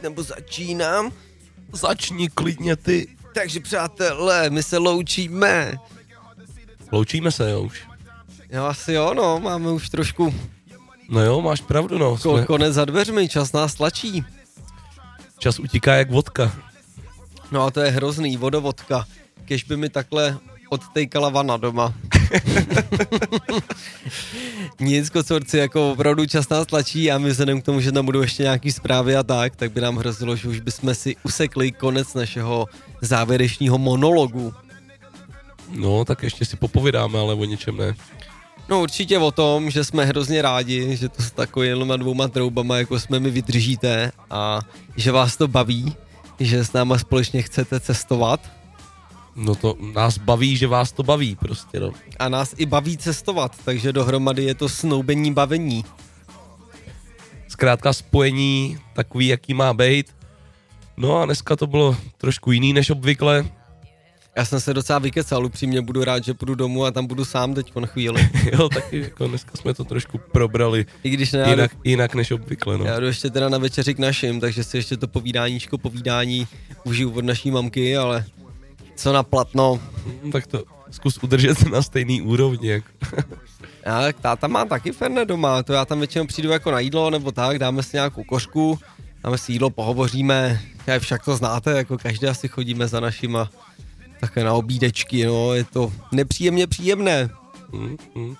Začít nebo začínám? Začni klidně ty. Takže přátelé, my se loučíme. Loučíme se, jo už. Jo, asi jo, no, máme už trošku No jo, máš pravdu, no. ko- Jsme, konec za dveřmi, čas nás tlačí. čas utíká jak vodka. No a to je hrozný, vodovodka. Kež by mi takhle odtejkala vana doma. (laughs) Nic, kocorci, jako opravdu čas nás tlačí a my vzhledem k tomu, že tam budou ještě nějaký zprávy a tak, tak by nám hrozilo, že už bychom si usekli konec našeho závěrečního monologu. No, tak ještě si popovídáme, ale o něčem ne. No určitě o tom, že jsme hrozně rádi, že to s takovýma dvouma troubama, jako jsme mi vydržíte a že vás to baví, že s náma společně chcete cestovat No to nás baví, že vás to baví prostě, no. a nás i baví cestovat, takže dohromady je to snoubení bavení. Zkrátka spojení takový, jaký má být. No a dneska to bylo trošku jiný než obvykle. Já jsem se docela vykecal, upřímně budu rád, že půjdu domů a tam budu sám teď na chvíli. (laughs) jo, taky jako dneska jsme to trošku probrali I když ne, jinak, jinak než obvykle, no. Já jdu ještě teda na večeři k našim, takže si ještě to povídáníčko, povídání užiju od naší mamky, ale co na platno. Tak to zkus udržet na stejný úrovni. Jako. (laughs) Já, tak táta má taky fernet doma, to já tam většinou přijdu jako na jídlo nebo tak, dáme si nějakou košku, dáme si jídlo, pohovoříme, já však to znáte, jako každý asi chodíme za našima také na obídečky, no, je to nepříjemně příjemné. Hm, hm.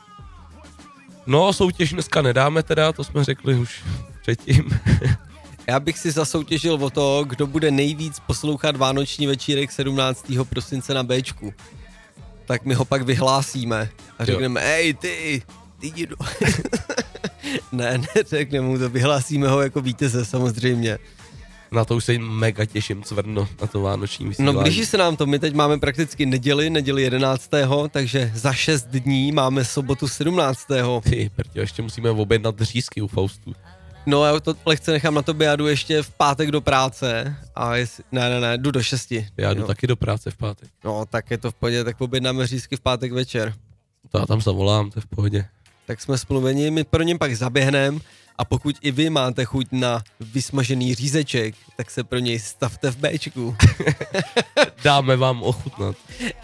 No, soutěž dneska nedáme teda, to jsme řekli už předtím. (laughs) Já bych si zasoutěžil o to, kdo bude nejvíc poslouchat Vánoční večírek 17. prosince na Bčku. Tak my ho pak vyhlásíme a Jo. řekneme, ej ty, ty jdu. (laughs) ne, neřekneme mu to, vyhlásíme ho jako vítěze samozřejmě. Na to už se mega těším, cvrno, na to vánoční vysílání. No blíží se nám to, my teď máme prakticky neděli, neděli 11. takže za 6 dní máme sobotu 17. Ty, Pertě, ještě musíme objednat řízky u Faustu. No já to lehce nechám na tobě, já jdu ještě v pátek do práce a jestli, ne, ne, ne, jdu do 6. Já jdu jo. taky do práce v pátek. No, tak je to v pohodě, tak objednáme řízky v pátek večer. To já tam zavolám, to je v pohodě. Tak jsme spluveni, my pro něm pak zaběhneme a pokud i vy máte chuť na vysmažený řízeček, tak se pro něj stavte v Bčku. (laughs) Dáme vám ochutnat.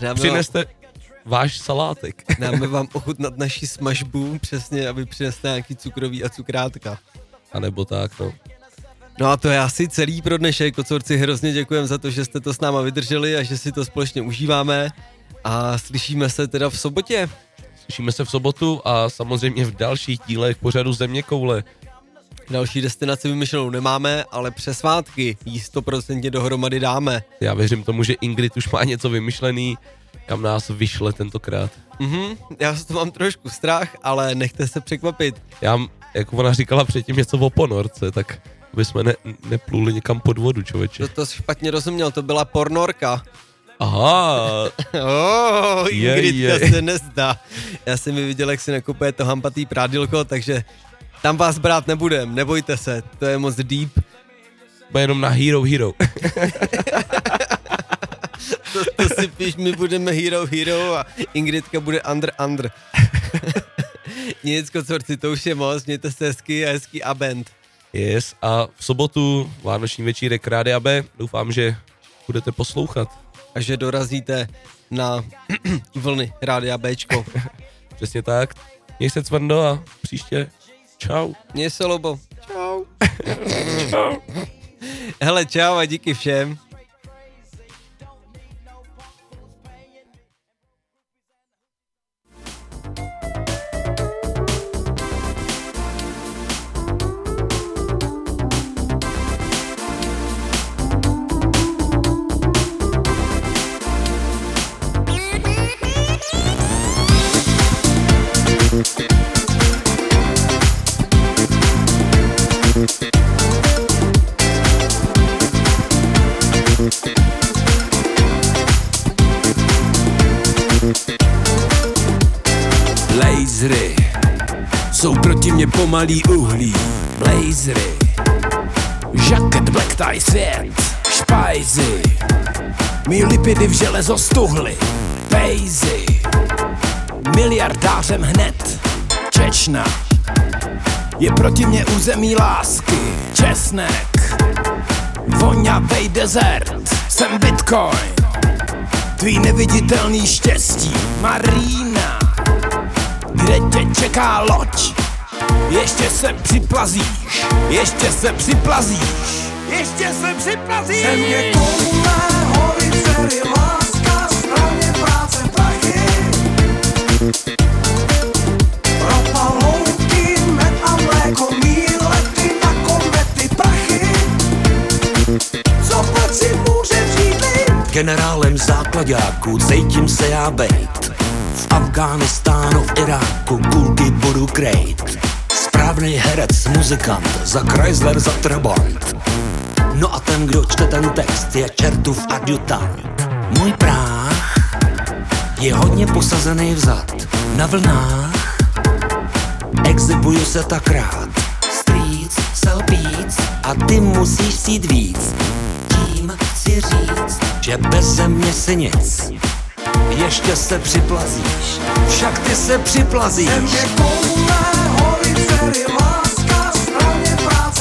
Dáme Přineste váš salátek. Vám, dáme vám ochutnat naši smažbu, přesně, aby přineste nějaký cukrový a cukrátka. A nebo tak, no. No a to je asi celý pro dnešek, kocorci, hrozně děkujeme za to, že jste to s náma vydrželi a že si to společně užíváme a slyšíme se teda v sobotě. Slyšíme se v sobotu a samozřejmě v dalších dílech pořadu Země koule. Další destinaci vymyšlenou nemáme, ale přes svátky jí 100% dohromady dáme. Já věřím tomu, že Ingrid už má něco vymyšlený, kam nás vyšle tentokrát. Mhm, já toho mám trošku strach, ale nechte se překvapit. Já, jako ona říkala předtím něco o ponorce, tak aby jsme ne, nepluli někam pod vodu, člověče. To, to jsi špatně rozuměl, to byla pornorka. Aha, (laughs) oh, Je, Ingridka je. se nezdá. Já jsem mi viděl, jak si nakupuje to hampatý prádilko, takže tam vás brát nebudem, nebojte se, to je moc deep. bude jenom na Hero Hero. (laughs) To, to si píš, my budeme hero hero a Ingridka bude under under. (laughs) Nic, kocorci, to už je moc, mějte se hezky a hezký abend. Yes, a v sobotu Vánoční večírek Rádia B. Doufám, že budete poslouchat. A že dorazíte na (clears throat) vlny Rádia Bčko. (laughs) Přesně tak. Měj se cvrndo a příště čau. Měj se, Lobo. Čau. čau. (laughs) Hele, čau a díky všem. Lasery jsou proti mě pomalý uhlí. Blazery, žaket, black tie, svět, špajzy. Mí lipidy v železo stuhly, pejzy. Miliardářem hned, Čečna. Je proti mě území lásky, česnek. Voňavej desert, jsem Bitcoin. Tvý neviditelný štěstí, Marina. Kde tě čeká loď? Ještě se připlazíš, ještě se připlazíš. Ještě se připlazíš. Země koule, hory, dcery, Generálem základáků cítím se já bejt. V Afghánistánu, v Iráku kulky budu krejt. Správný herec, muzikant, za Chrysler, za Trabant. No a ten, kdo čte ten text, je čertův adjutant. Můj práh je hodně posazený vzad. Na vlnách exibuju se tak rád. Streets, sell beats a ty musíš sít víc. Tím chci říct, že bez země si nic. Ještě se připlazíš, však ty se připlazíš. Země koule, hory, láska, straně práce,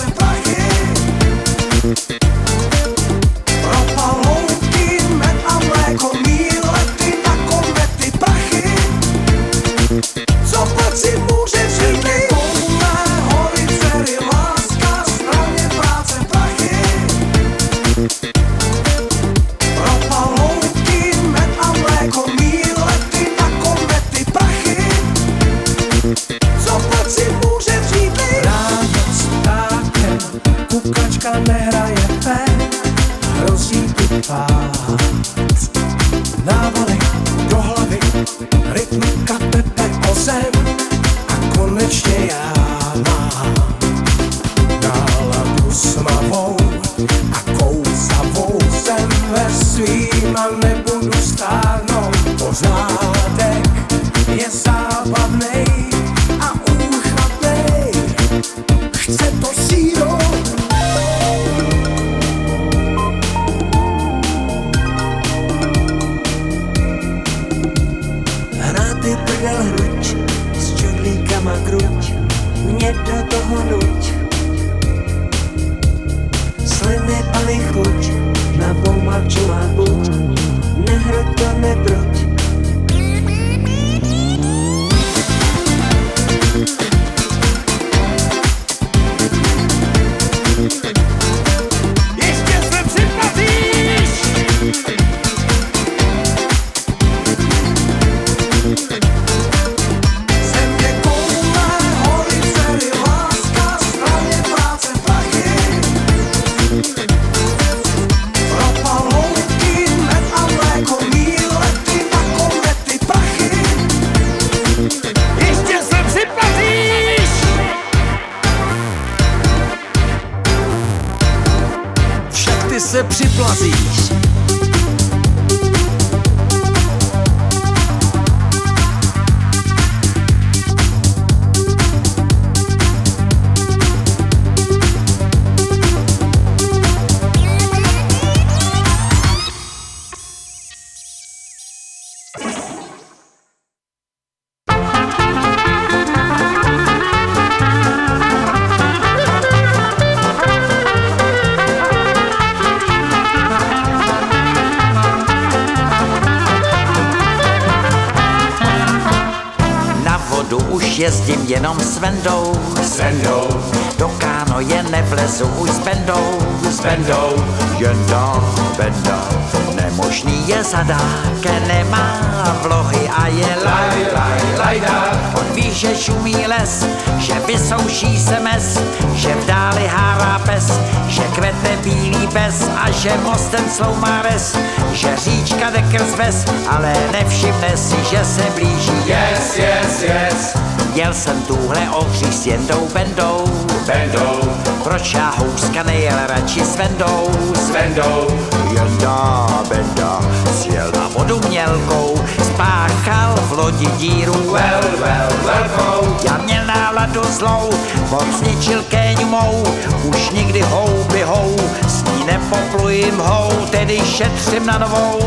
jsem tuhle ohří s jendou bendou. Bendou. Proč já houska nejel radši s Vendou? S Vendou. Jenda benda. Sjel na vodu mělkou. Spáchal v lodi díru. Well, well, velkou. Já měl náladu zlou. On zničil kéň mou. Už nikdy houby hou. S ní nepoplujím hou. Tedy šetřím na novou.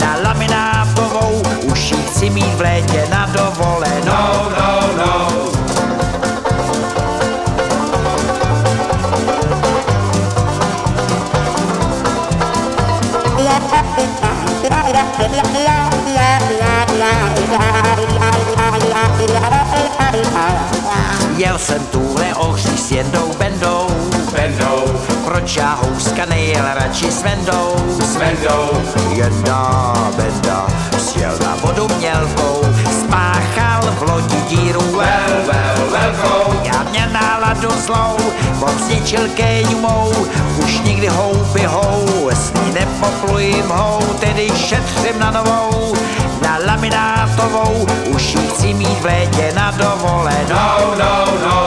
Na laminátovou. Už ji chci mít v létě na dovolenou. No, no, no. Jel jsem tuhle ohří s jednou bendou, bendou. Proč já houska nejel radši s vendou, s vendou. Jenda benda, sjel na vodu mělkou, spáchal v lodi díru vel, vel, velkou. Já mě náladu zlou, on zničil kéňu mou, už nikdy houby hou, s ní nepoplujím hou, tedy šetřím na novou, na laminátovou, už ji chci mít v létě na dovolenou.